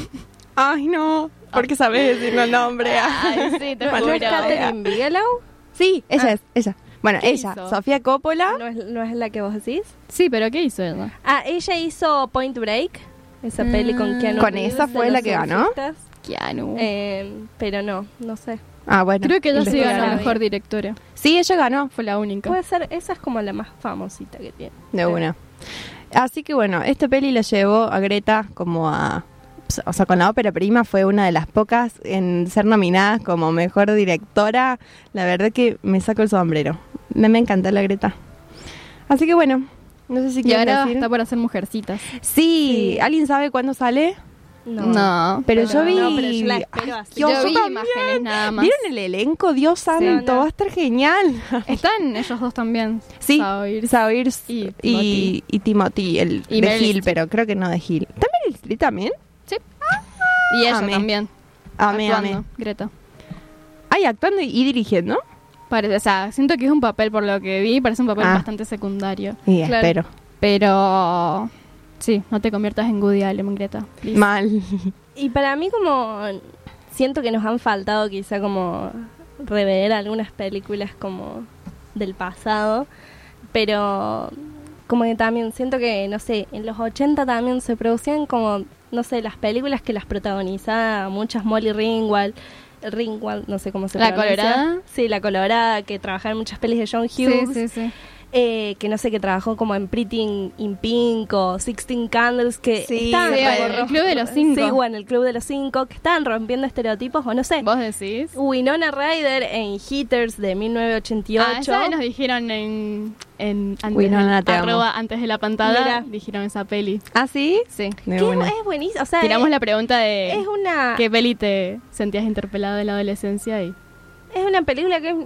Ay, no. Porque sabes decir el nombre. Ay, sí, te ¿No es. Catherine Bigelow? Sí, ella Ah. es, ella. Bueno, ¿Qué ella, hizo? Sofía Coppola. ¿No es, ¿No es la que vos decís? Sí, pero ¿qué hizo ella? Ah, ella hizo Point Break, esa Mm. peli con Keanu ¿Con Reeves esa fue la que ganó? Keanu. Eh, pero no, no sé. Ah, bueno. Creo que ella sí investigaré. ganó la mejor directora. Sí, ella ganó, Fue la única. Puede ser, esa es como la más famosita que tiene. de una. Así que bueno, esta peli la llevó a Greta como a... O sea, con la ópera prima fue una de las pocas en ser nominadas como mejor directora. La verdad que me saco el sombrero. Me, me encanta la Greta. Así que bueno, no sé si y quieren ahora decir. está por hacer mujercitas. Sí, Sí. ¿alguien sabe cuándo sale? No. Pero, yo vi... No, pero yo la espero Ay, así. Dios, Yo vi también. imágenes nada más. ¿Vieron el elenco? Dios santo, no. va a estar genial. Están ellos dos también. Sí, Saoirse. Saoirse y y, y, Timothy, el Y de Meryl Hill, pero creo que no de Hill. ¿Está Meryl Streep también? Y ella Amé. también. Amé, actuando, amé. Greta. Ay, actuando y, y dirigiendo. Parece, o sea, siento que es un papel, por lo que vi, parece un papel Ah. bastante secundario. Y Claro. espero. Pero Sí, no te conviertas en Woody Allen, Greta. please. Mal. Y para mí como siento que nos han faltado quizá como rever algunas películas como del pasado, pero como que también siento que, no sé, en los 80 también se producían como, no sé, las películas que las protagonizaba muchas Molly Ringwald, Ringwald, no sé cómo se ¿La pronuncia. Colorada? Sí, la colorada, que trabajaba en muchas pelis de John Sí, Hughes. sí, sí. Eh, que no sé, que trabajó como en Pretty in, in Pink o Sixteen Candles, que Sí, estaban sí, como el Club de los Cinco. Sí, bueno, el Club de los Cinco, que estaban rompiendo estereotipos, o no sé. ¿Vos decís? Winona Ryder en Hitters de 1988. Ah, esa nos dijeron en, en antes, Winona, de, arroba antes de la pantalla, Mira. dijeron esa peli. ¿Ah, sí? Sí. De es, buenísimo. O sea, Tiramos es, la pregunta de es una qué peli te sentías interpelado en la adolescencia y es una película que es,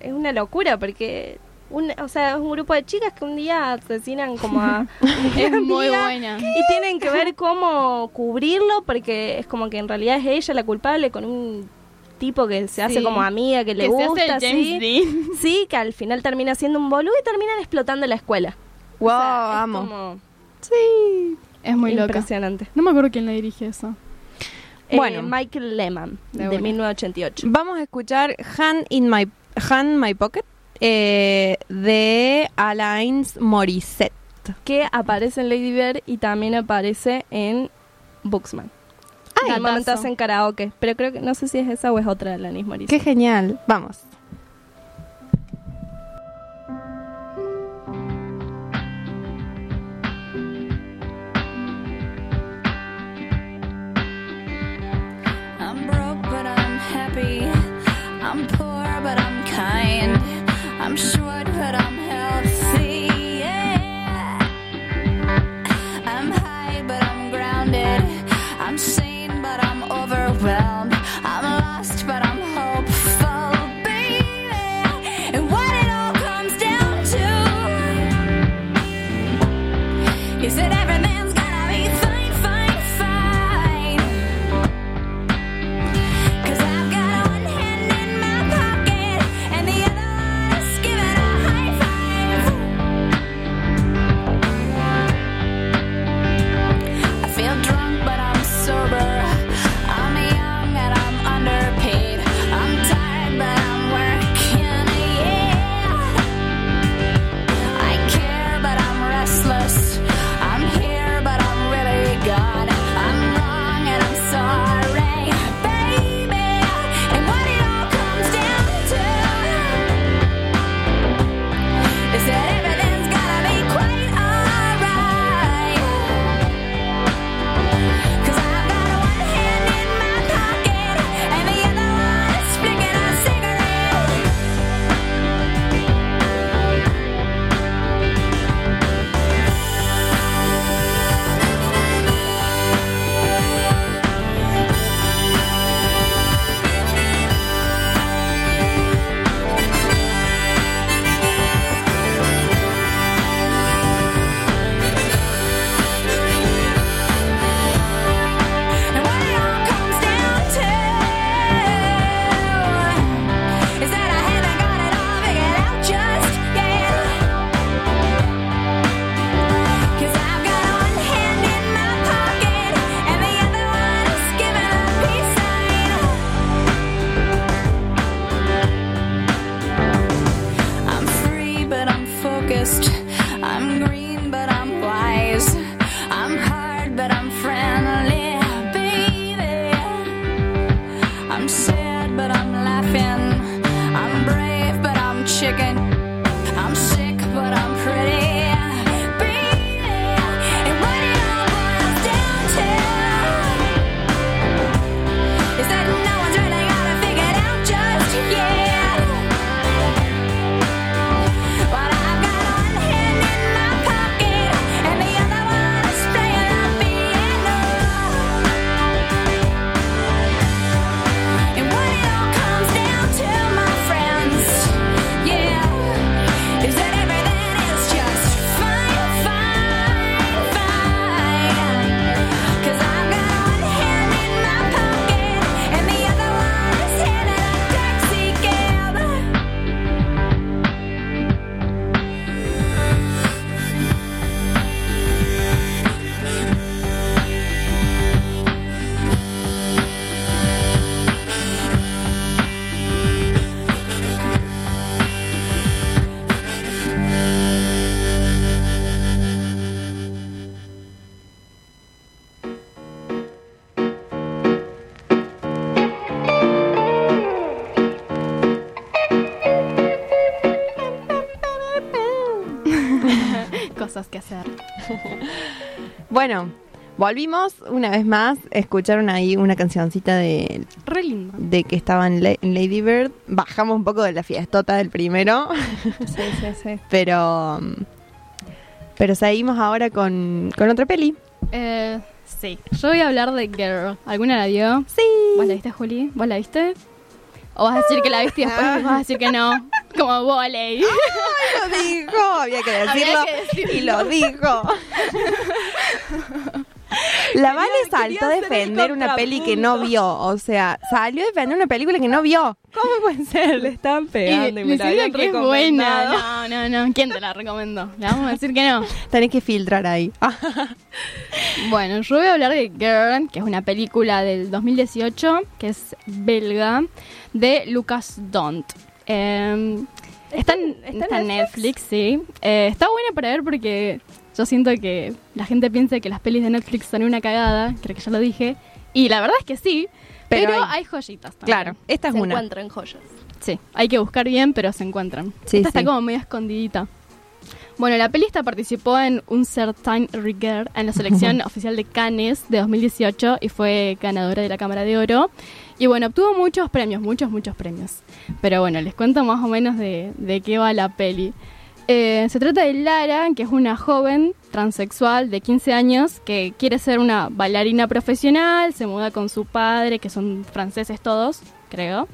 es una locura porque un, o sea, es un grupo de chicas que un día asesinan como a es muy buena. y tienen que ver cómo cubrirlo porque es como que en realidad es ella la culpable con un tipo que se hace Sí. como amiga, que le Que se hace gusta, el James ¿sí? Dean. Sí, que al final termina siendo un boludo y terminan explotando la escuela. Wow, O sea, es amo. como Sí. Es muy loca. impresionante. No me acuerdo quién le dirige eso. Bueno, Bueno. Michael Lehman, De de, buena. 1988. Vamos a escuchar Hand in My, Hand My Pocket eh, de Alain Morissette. Que aparece en Lady Bird y también aparece en Booksman. Momento datazo. hacen karaoke, pero creo que no sé si es esa o es otra de la misma Qué genial. Vamos. I'm short, but I'm healthy. Yeah. I'm high, but I'm grounded. I'm sane, but I'm overwhelmed. Bueno, volvimos una vez más. Escucharon ahí una cancioncita de, Re lindo. de que estaba en, La- en Lady Bird. Bajamos un poco de la fiestota del primero. Sí, sí, sí. pero. Pero seguimos ahora con, con otra peli. Eh, sí. Yo voy a hablar de Girl. ¿Alguna la vio? Sí. ¿Vos la viste, Juli? ¿Vos la viste? ¿O vas a decir que la viste y después vas a decir que no? Como volei. Lo dijo, había que decirlo. Había que decirlo. Y lo dijo. La Vale saltó a defender una peli que no vio. O sea, salió a defender una película que no vio. ¿Cómo puede ser? Le estaban Y pegando y, me la habían que es buena. No, no, no. ¿Quién te la recomendó? Le vamos a decir que no. Tenés que filtrar ahí. Bueno, yo voy a hablar de Girl, que es una película del 2018, que es belga, de Lucas Dont. Eh, está, en, ¿Está está en en Netflix, sí. Eh, está buena para ver porque yo siento que la gente piensa que las pelis de Netflix son una cagada, creo que ya lo dije. Y la verdad es que sí, Pero pero, hay- hay, joyitas también. Claro, esta es Se una. encuentran joyas. Sí, hay que buscar bien, pero se encuentran. Sí, Esta sí. está como medio escondidita. Bueno, la pelista participó en Un Certain Regard en la selección oficial de Cannes de 2018 y fue ganadora de la Cámara de Oro. Y bueno, obtuvo muchos premios, muchos, muchos premios. Pero bueno, les cuento más o menos de, de qué va la peli. Eh, se trata de Lara, que es una joven transexual de 15 años que quiere ser una bailarina profesional, se muda con su padre, que son franceses todos, creo.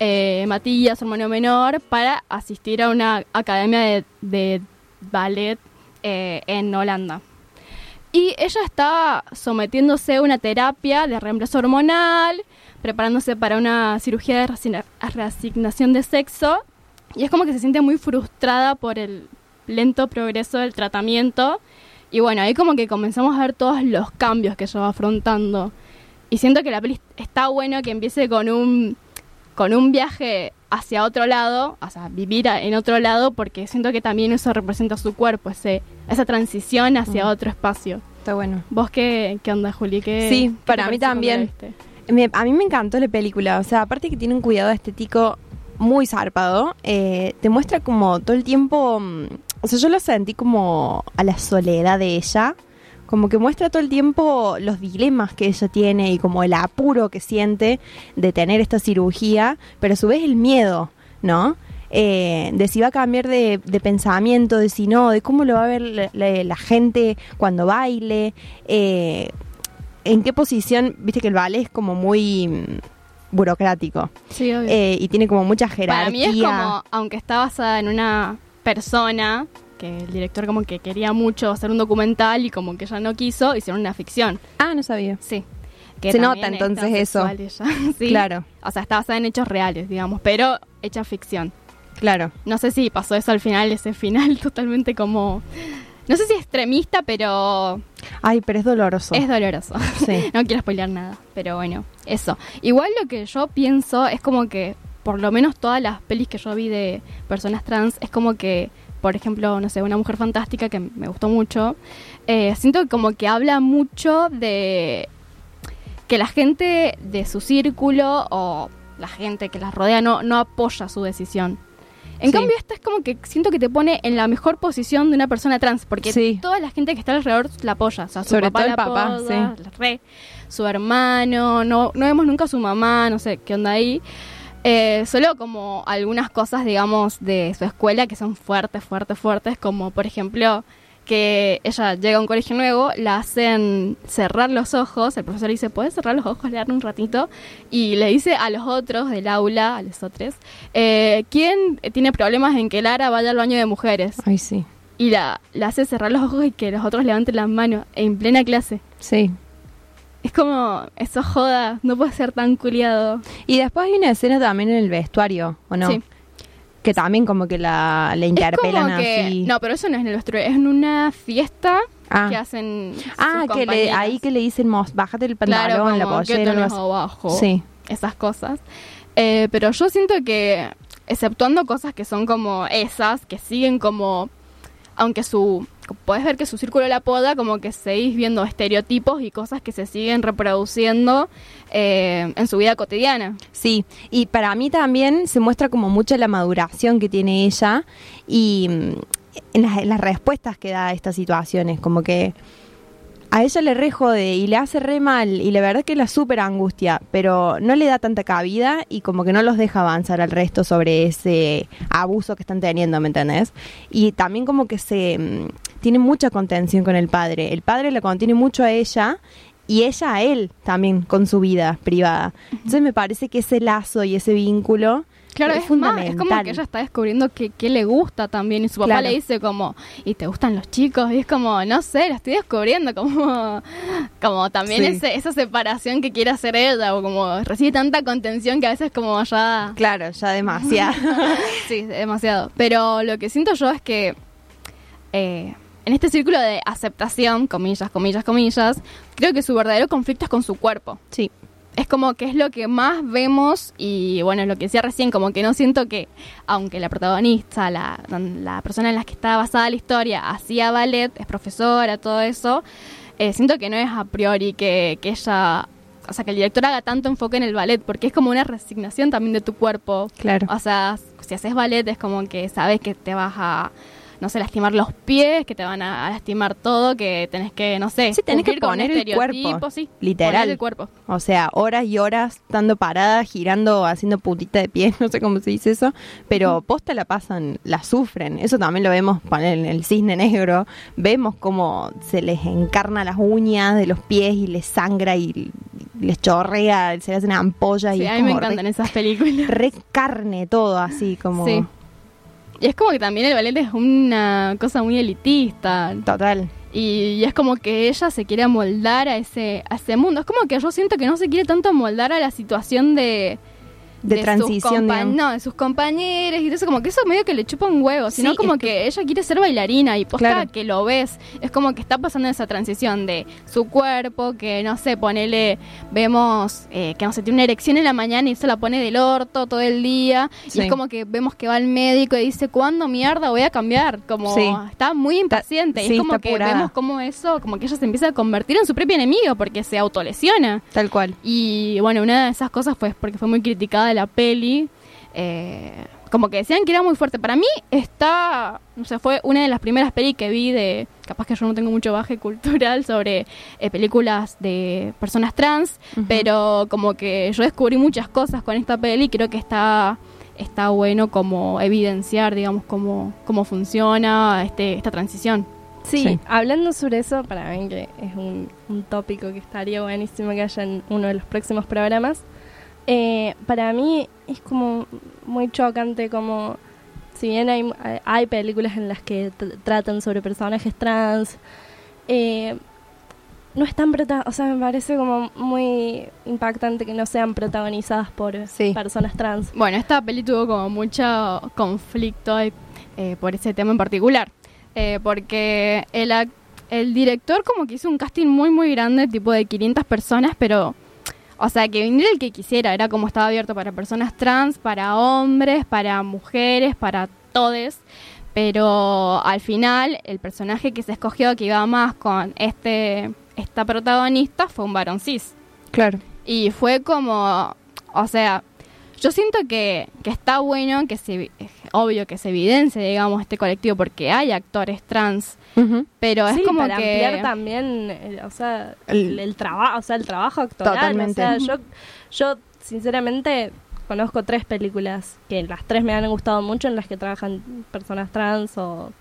Eh, Matías, hermano menor, para asistir a una academia de, de ballet eh, en Holanda. Y ella está sometiéndose a una terapia de reemplazo hormonal, preparándose para una cirugía de reasigna- reasignación de sexo. Y es como que se siente muy frustrada por el lento progreso del tratamiento. Y bueno, ahí como que comenzamos a ver todos los cambios que ella va afrontando. Y siento que la peli está bueno que empiece con un, con un viaje hacia otro lado, o sea, vivir en otro lado, porque siento que también eso representa su cuerpo, ese, esa transición hacia otro espacio. Está bueno. ¿Vos qué, qué onda, Juli? ¿Qué, Sí, qué para mí también. Me- a mí me encantó la película. O sea, aparte que tiene un cuidado estético muy zarpado, eh, te muestra como todo el tiempo. mm, O sea, yo lo sentí como a la soledad de ella. Como que muestra todo el tiempo los dilemas que ella tiene y como el apuro que siente de tener esta cirugía, pero a su vez el miedo, ¿no? Eh, de si va a cambiar de, de pensamiento, de si no, de cómo lo va a ver la, la- la gente cuando baile, eh, en qué posición, viste que el ballet es como muy mm, burocrático Sí, obvio. eh, y tiene como mucha jerarquía. Para mí es como, aunque está basada en una persona, que el director como que quería mucho hacer un documental y como que ya no quiso, hicieron una ficción. Ah, no sabía. Sí. Se nota es entonces eso. ella. Sí. Claro. O sea, está basada en hechos reales, digamos, pero hecha ficción. Claro. No sé si pasó eso al final, ese final totalmente como... No sé si extremista, pero Ay, pero es doloroso. es doloroso. Sí. no quiero spoilear nada, pero bueno, eso. Igual lo que yo pienso es como que, por lo menos todas las pelis que yo vi de personas trans, es como que, por ejemplo, no sé, Una Mujer Fantástica, que me gustó mucho, eh, siento como que habla mucho de que la gente de su círculo o la gente que las rodea no, no apoya su decisión. En Sí. cambio, esta es como que siento que te pone en la mejor posición de una persona trans, porque Sí. toda la gente que está alrededor la apoya. O sea, su Sobre papá todo el la papá, apoya, sí. la re, su hermano, no, no vemos nunca a su mamá, no sé qué onda ahí. Eh, solo como algunas cosas, digamos, de su escuela que son fuertes, fuertes, fuertes, como por ejemplo que ella llega a un colegio nuevo, la hacen cerrar los ojos, el profesor dice, ¿puedes cerrar los ojos, leer un ratito? Y le dice a los otros del aula, a los otros, eh, ¿quién tiene problemas en que Lara vaya al baño de mujeres? Ay, sí. Y la, la hace cerrar los ojos y que los otros levanten las manos en plena clase. Sí. Es como, eso joda, no puede ser tan culiado. Y después hay una escena también en el vestuario, ¿o no? Sí. Que también como que la, la Es interpelan como que, así. no, pero eso no es en el vestuario, es en una fiesta Ah. que hacen ah, que le, ahí que le dicen, "Mos, bájate el pantalón, Claro, como la pollera, así". abajo, Sí. esas cosas. Eh, pero yo siento que, exceptuando cosas que son como esas, que siguen como, aunque su, puedes ver que su círculo la poda, como que seguís viendo estereotipos y cosas que se siguen reproduciendo eh, en su vida cotidiana. Sí, y para mí también se muestra como mucha la maduración que tiene ella y, las, en las respuestas que da a estas situaciones, como que a ella le re jode y le hace re mal y la verdad que la súper angustia, pero no le da tanta cabida y como que no los deja avanzar al resto sobre ese abuso que están teniendo, ¿me entendés? Y también como que se mm, tiene mucha contención con el padre. El padre la contiene mucho a ella y ella a él también con su vida privada. Entonces me parece que ese lazo y ese vínculo Claro, es, es, más, fundamental. es como que ella está descubriendo que, que le gusta también y su papá Claro. le dice como, ¿y te gustan los chicos? Y es como, no sé, la estoy descubriendo, como, como también Sí. ese- esa separación que quiere hacer ella o como recibe tanta contención que a veces como ya... Claro, ya demasiado. sí, demasiado. Pero lo que siento yo es que eh, en este círculo de aceptación, comillas, comillas, comillas, creo que su verdadero conflicto es con su cuerpo. Sí. Es como que es lo que más vemos y bueno, es lo que decía recién, como que no siento que, aunque la protagonista, la, la persona en la que está basada la historia, hacía ballet, es profesora, todo eso, eh, siento que no es a priori que, que ella, o sea, que el director haga tanto enfoque en el ballet, porque es como una resignación también de tu cuerpo. Claro. O sea, si haces ballet es como que sabes que te vas a, no sé, lastimar los pies, que te van a, lastimar todo, que tenés que, no sé, Sí, tenés que poner el cuerpo. sí, literal. el cuerpo. O sea, horas y horas estando parada, girando, haciendo putita de pie, no sé cómo se dice eso, pero posta la pasan, la sufren. Eso también lo vemos en el cisne negro. Vemos cómo se les encarna las uñas de los pies y les sangra y les chorrea, se les hacen ampollas y Sí, es a mí me encantan re, esas películas. re carne todo así como Sí. Y es como que también el ballet es una cosa muy elitista. total. Y, y es como que ella se quiere amoldar a ese, a ese mundo. Es como que yo siento que no se quiere tanto amoldar a la situación de... De sus transición. No, de sus compañeros y de eso, como que eso medio que le chupa un huevo, sino Sí, como que, que- ella quiere ser bailarina y posta Claro. que lo ves, es como que está pasando esa transición de su cuerpo, que no sé, ponele, vemos eh, que no sé, tiene una erección en la mañana y se la pone del orto todo el día, y es como que vemos que va al médico y dice, ¿cuándo mierda voy a cambiar? Como Sí. está muy impaciente, y es como que apurada. vemos como eso, como que ella se empieza a convertir en su propio enemigo porque se autolesiona. Tal cual. Y bueno, una de esas cosas fue porque fue muy criticada de la peli. eh, como que decían que era muy fuerte. Para mí está, no sé, fue una de las primeras pelis que vi de, capaz que yo no tengo mucho baje cultural sobre eh, películas de personas trans, pero como que yo descubrí muchas cosas con esta peli y creo que está está bueno como evidenciar, digamos, cómo, cómo funciona este, esta transición. Sí, Sí. hablando sobre eso, para mí que es un, un tópico que estaría buenísimo que haya en uno de los próximos programas. Eh, para mí es como muy chocante como si bien hay, hay películas en las que tr- tratan sobre personajes trans, eh, no están prota o sea, me parece como muy impactante que no sean protagonizadas por personas trans. Bueno, esta peli tuvo como mucho conflicto eh, por ese tema en particular. Eh, porque el, el director como que hizo un casting muy, muy grande, tipo de 500 personas, pero... O sea, que viniera el que quisiera, era como estaba abierto para personas trans, para hombres, para mujeres, para todes. Pero al final, el personaje que se escogió que iba más con este esta protagonista fue un varón cis. Claro. Y fue como, o sea, yo siento que, que está bueno que se, obvio que se evidencie, digamos, este colectivo porque hay actores trans, pero es Sí, como para que ampliar también, eh, o sea, El- el, el trabajo, o sea, el trabajo actoral. Totalmente. O sea, yo, yo sinceramente conozco tres películas que las tres me han gustado mucho en las que trabajan personas trans o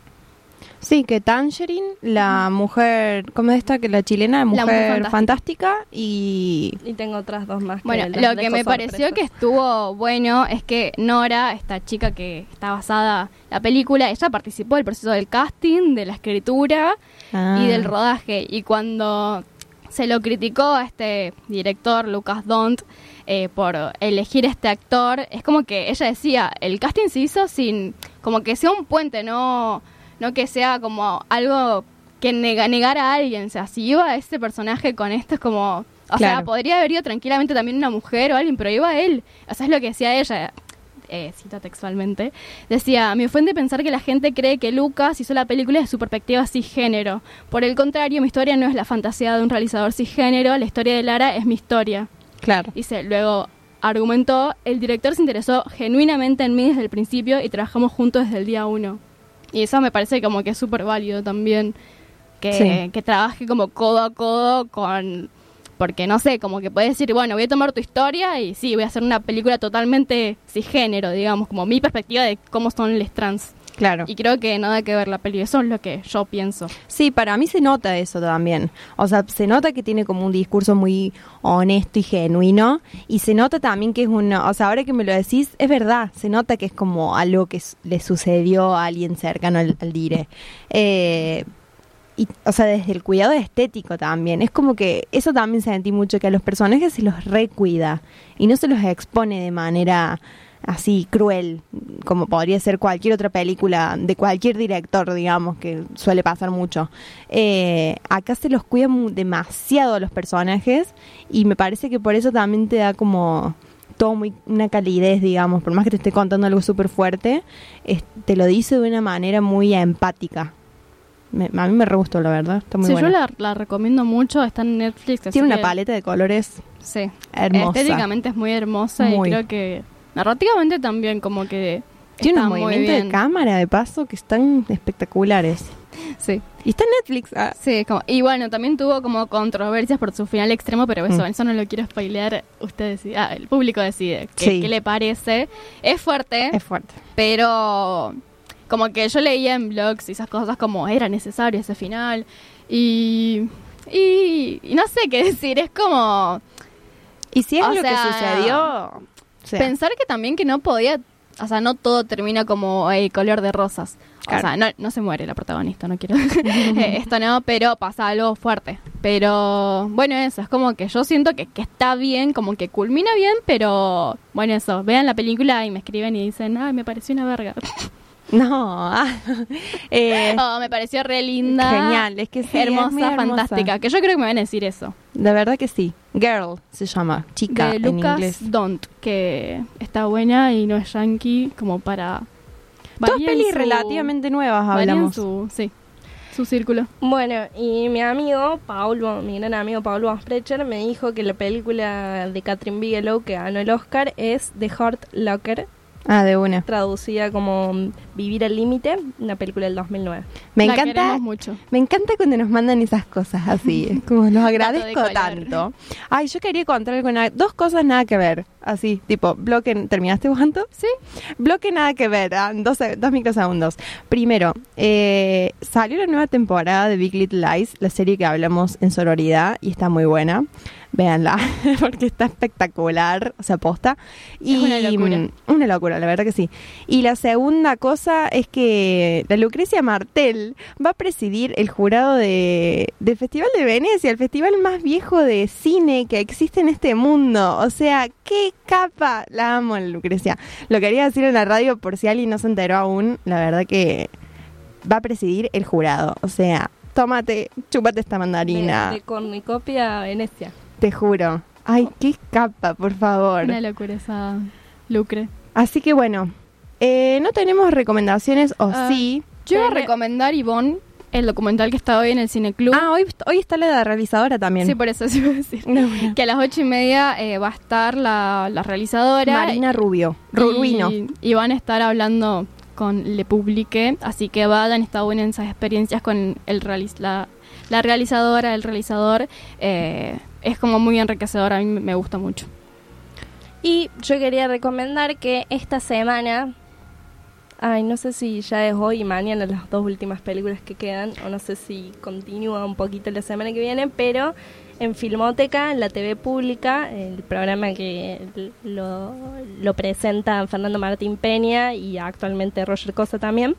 Sí, que Tangerine, la mujer, ¿cómo es esta? Que la chilena, mujer, Mujer fantástica. y... y tengo otras dos más. que Bueno, lo que me pareció que estuvo bueno es que Nora, esta chica que está basada en la película, ella participó del proceso del casting, de la escritura Ah. y del rodaje. Y cuando se lo criticó a este director, Lucas Dont, eh, por elegir este actor, es como que ella decía, el casting se hizo sin, como que sea un puente, no, no que sea como algo que nega, negara a alguien. O sea, si iba ese personaje con esto es como... O sea, podría haber ido tranquilamente también una mujer o alguien, pero iba él. O sea, es lo que decía ella. Eh, cito textualmente, decía, me ofende pensar que la gente cree que Lucas hizo la película de su perspectiva cisgénero. Por el contrario, mi historia no es la fantasía de un realizador cisgénero, la historia de Lara es mi historia. Claro. Dice, luego argumentó, el director se interesó genuinamente en mí desde el principio y trabajamos juntos desde el día uno. Y eso me parece como que es súper válido también. Que, Sí. que trabaje como codo a codo con... Porque no sé, como que puedes decir, bueno, voy a tomar tu historia y sí, voy a hacer una película totalmente cisgénero, digamos, como mi perspectiva de cómo son les trans. Claro. Y creo que nada que ver la peli, eso es lo que yo pienso. Sí, para mí se nota eso también. O sea, se nota que tiene como un discurso muy honesto y genuino. Y se nota también que es una. O sea, ahora que me lo decís, es verdad. Se nota que es como algo que le sucedió a alguien cercano al, al dire. Eh, y, o sea, desde el cuidado estético también. Es como que eso también sentí mucho, que a los personajes se los recuida y no se los expone de manera así cruel, como podría ser cualquier otra película de cualquier director, digamos, que suele pasar mucho. Eh, acá se los cuida demasiado a los personajes y me parece que por eso también te da como todo muy una calidez, digamos, por más que te esté contando algo súper fuerte, es- te lo dice de una manera muy empática. Me- a mí me re gustó, la verdad. Está muy Sí, buena. yo la, la recomiendo mucho, está en Netflix. Tiene una que- paleta de colores Sí. hermosa. Estéticamente es muy hermosa Muy. y creo que narrativamente también como que Tiene muy movimientos de cámara, de paso, que están espectaculares. Sí. Y está en Netflix. ah. Sí, como, y bueno, también tuvo como controversias por su final extremo, pero eso, Mm. eso no lo quiero spoilear. Usted decide, ah, el público decide qué, Sí. qué le parece. Es fuerte, Es fuerte. pero como que yo leía en blogs y esas cosas como era necesario ese final. Y, y, y no sé qué decir, es como... Y si es O lo sea, que sucedió, Pensar que también que no podía, o sea, no todo termina como el color de rosas. O sea, no, no se muere la protagonista, no quiero eh, esto no, pero pasa algo fuerte. Pero bueno, eso, es como que yo siento que, que está bien, como que culmina bien, pero bueno, eso, vean la película y me escriben y dicen, ay, me pareció una verga. No, ah, eh, Oh, me pareció re linda. Genial, es que sí, es hermosa, fantástica. Que yo creo que me van a decir eso. de verdad que sí. Girl se llama, chica de en Lucas inglés. Don't, que está buena y no es yankee como para... Dos en pelis su- relativamente nuevas en hablamos. Su, sí, su círculo. Bueno, y mi amigo, Paulo, mi gran amigo Paulo Asprecher, me dijo que la película de Catherine Bigelow que ganó el Oscar es The Heart Locker, Ah, de una. traducida como Vivir al Límite, una película del 2009. Me La encanta, mucho. me encanta cuando nos mandan esas cosas así, como los agradezco tanto. Ay, yo quería contar algo, na- dos cosas nada que ver, así, tipo, bloque, ¿terminaste Juanto? Sí. Bloque nada que ver, ah, dos, se- dos microsegundos. Primero, eh, salió la nueva temporada de Big Little Lies, la serie que hablamos en sororidad y está muy buena. Véanla, porque está espectacular, o sea, posta. Y, una locura. mm, Una locura, la verdad que sí. Y la segunda cosa es que la Lucrecia Martel va a presidir el jurado de, del Festival de Venecia, el festival más viejo de cine que existe en este mundo. O sea, qué capa. La amo, la Lucrecia. Lo quería decir en la radio por si alguien no se enteró aún. La verdad que va a presidir el jurado. O sea, tómate, chúpate esta mandarina. De, de Cornucopia a Venecia. Te juro. Ay, qué capa, por favor. Una locura esa lucre. Así que bueno, eh, no tenemos recomendaciones, o Ah, sí. Yo iba a recomendar, Ivonne, el documental que está hoy en el Cineclub. Ah, hoy, hoy está la realizadora también. Sí, por eso sí iba a decir. No. Que a las ocho y media eh, va a estar la, la realizadora. Marina Rubio. Rubino. Y, y van a estar hablando con Le Publique, así que vayan, está buena en esas experiencias con el la, la realizadora, el realizador. eh, es como muy enriquecedor, a mí me gusta mucho. Y yo quería recomendar que esta semana, ay, no sé si ya es hoy y mañana las dos últimas películas que quedan, o no sé si continúa un poquito la semana que viene, pero en Filmoteca, en la TV pública, el programa que lo, lo presenta Fernando Martín Peña y actualmente Roger Cosa también,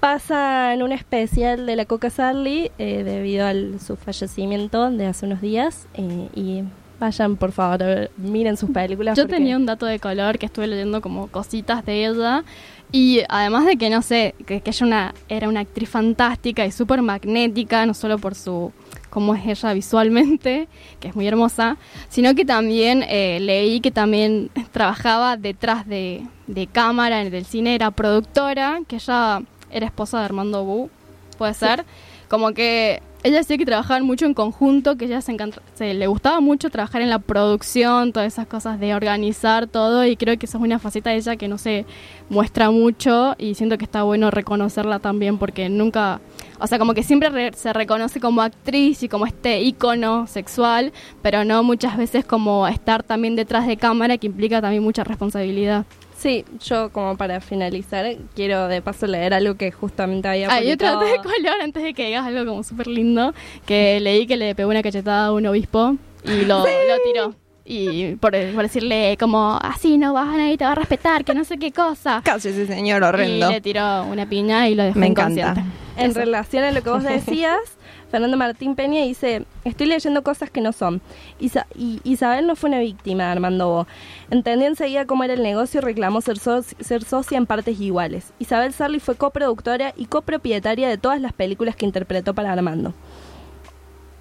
pasan un especial de la Coca Sarli eh, debido a su fallecimiento de hace unos días eh, y vayan por favor a ver, miren sus películas Yo porque- tenía un dato de color que estuve leyendo como cositas de ella. Y además de que, no sé, que, que ella una, era una actriz fantástica y súper magnética, no solo por su cómo es ella visualmente, que es muy hermosa, sino que también eh, leí que también trabajaba detrás de, de cámara en el cine, era productora, que ella era esposa de Armando Bu, puede ser. Como que ella decía que trabajaban mucho en conjunto, que ella se, se le gustaba mucho trabajar en la producción, todas esas cosas de organizar todo y creo que esa es una faceta de ella que no se muestra mucho y siento que está bueno reconocerla también porque nunca, o sea, como que siempre re- se reconoce como actriz y como este ícono sexual, pero no muchas veces como estar también detrás de cámara que implica también mucha responsabilidad. Sí, yo como para finalizar quiero de paso leer algo que justamente había Ah, y otra publicado. nota de color antes de que digas algo como súper lindo, que leí que le pegó una cachetada a un obispo y lo, lo tiró. Y por, por decirle como, así no vas a nadie te va a respetar, que no sé qué cosa. Cállese, señor horrendo. Y le tiró una piña y lo dejó Me encanta. En Eso. relación a lo que vos decías, Fernando Martín Peña dice, estoy leyendo cosas que no son. Y Isabel no fue una víctima de Armando Bo. Entendió enseguida cómo era el negocio y reclamó ser, soci- ser socia en partes iguales. Isabel Sarli fue coproductora y copropietaria de todas las películas que interpretó para Armando.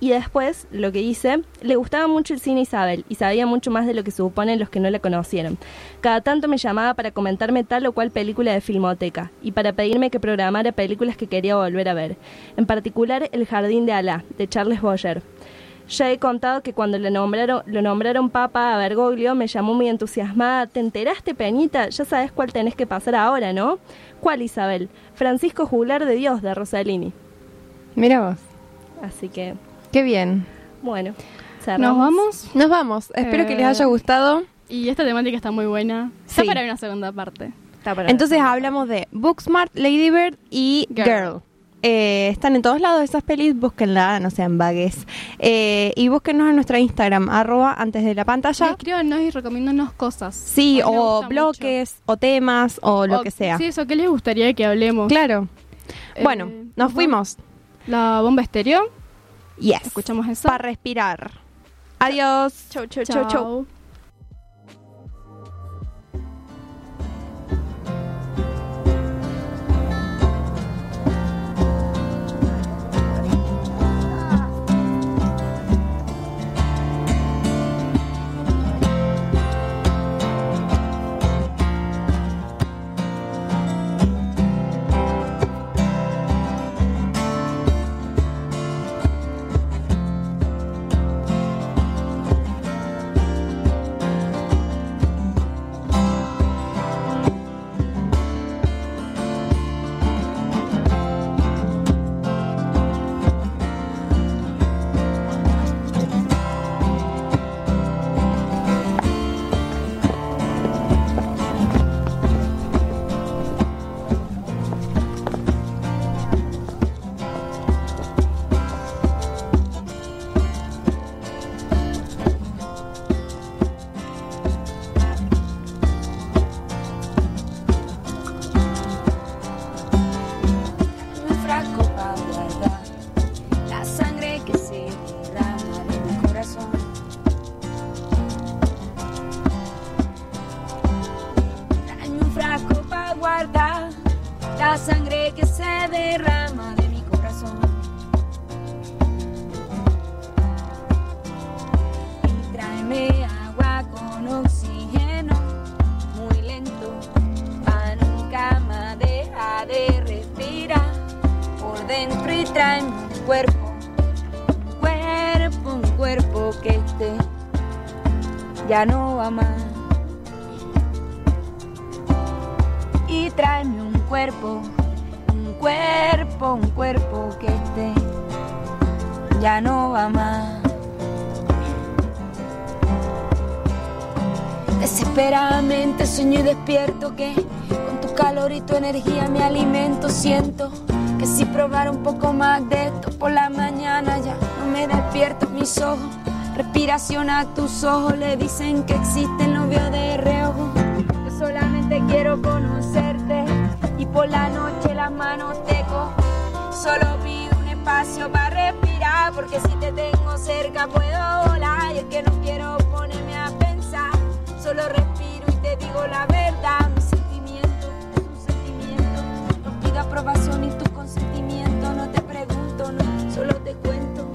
Y después, lo que dice, le gustaba mucho el cine Isabel y sabía mucho más de lo que suponen los que no la conocieron. Cada tanto me llamaba para comentarme tal o cual película de Filmoteca y para pedirme que programara películas que quería volver a ver. En particular, El Jardín de Alá, de Charles Boyer. Ya he contado que cuando lo nombraron, lo nombraron papa a Bergoglio me llamó muy entusiasmada. ¿Te enteraste, Peñita? Ya sabes cuál tenés que pasar ahora, ¿no? ¿Cuál, Isabel? Francisco Juglar de Dios, de Rossellini. Mira vos. Así que, Qué bien. bueno. ¿Nos cerramos. vamos? Nos vamos. Espero que les Eh, haya gustado. Y esta temática está muy buena. Está Sí. para una segunda parte. Está para- Entonces hablamos de Booksmart, Lady Bird y Girl. Girl. Eh, están en todos lados esas pelis, búsquenla, no sean vagues. Eh, y búsquenos en nuestra Instagram, arroba antes de la pantalla. Escríbanos y recomiéndonos cosas. Sí, o bloques, o temas, o lo O- que sea. Sí, eso, ¿qué les gustaría que hablemos? Claro. Eh, bueno, nos fuimos. La bomba estéreo. Yes. Escuchamos eso. Para respirar. Adiós. Chau, chau, chau, chau. Un poco más de esto por la mañana ya no me despierto mis ojos. Respiración a tus ojos le dicen que existen, lo veo de reojo. Yo solamente quiero conocerte y por la noche las manos te cojo. Solo pido un espacio para respirar porque si te tengo cerca puedo volar y es que no quiero ponerme a pensar. Solo respiro y te digo la verdad. Mi sentimiento es un sentimiento. No pido aprobación ni tu consentimiento, no te pregunto, no, solo te cuento.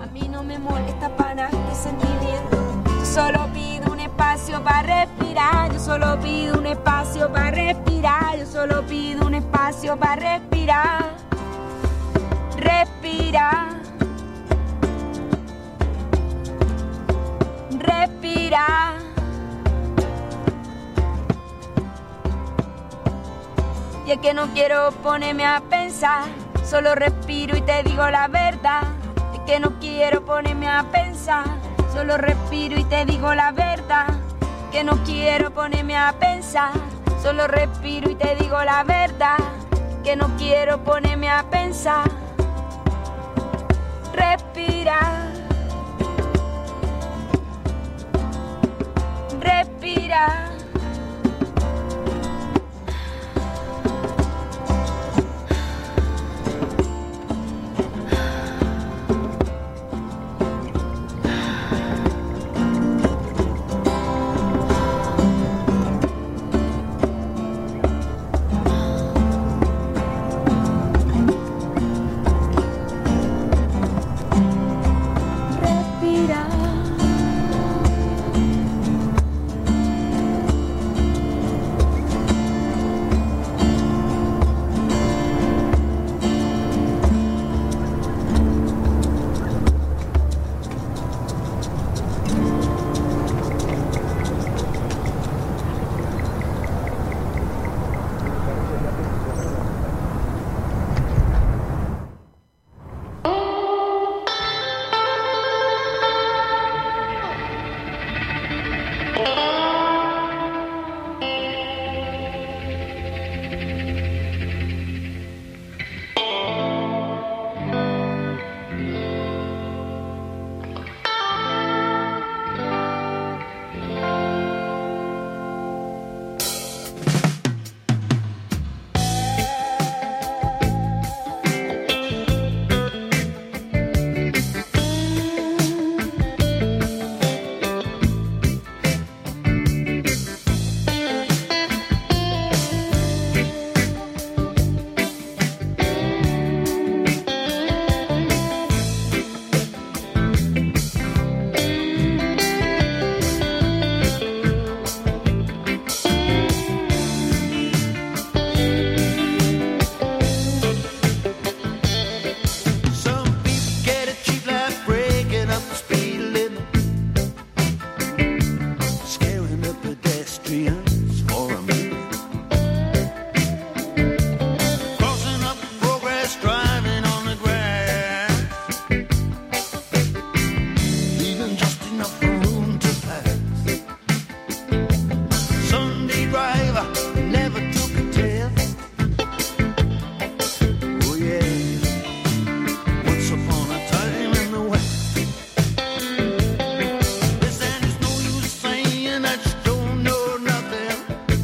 A mí no me molesta para este sentimiento. Yo solo pido un espacio para respirar, yo solo pido un espacio para respirar, yo solo pido un espacio para respirar. Respira. Respira. Y es que no quiero ponerme a pensar, solo respiro y te digo la verdad. Es que no quiero ponerme a pensar, solo respiro y te digo la verdad. Es que no quiero ponerme a pensar, solo respiro y te digo la verdad. Que no quiero ponerme a pensar. Respira. Respira.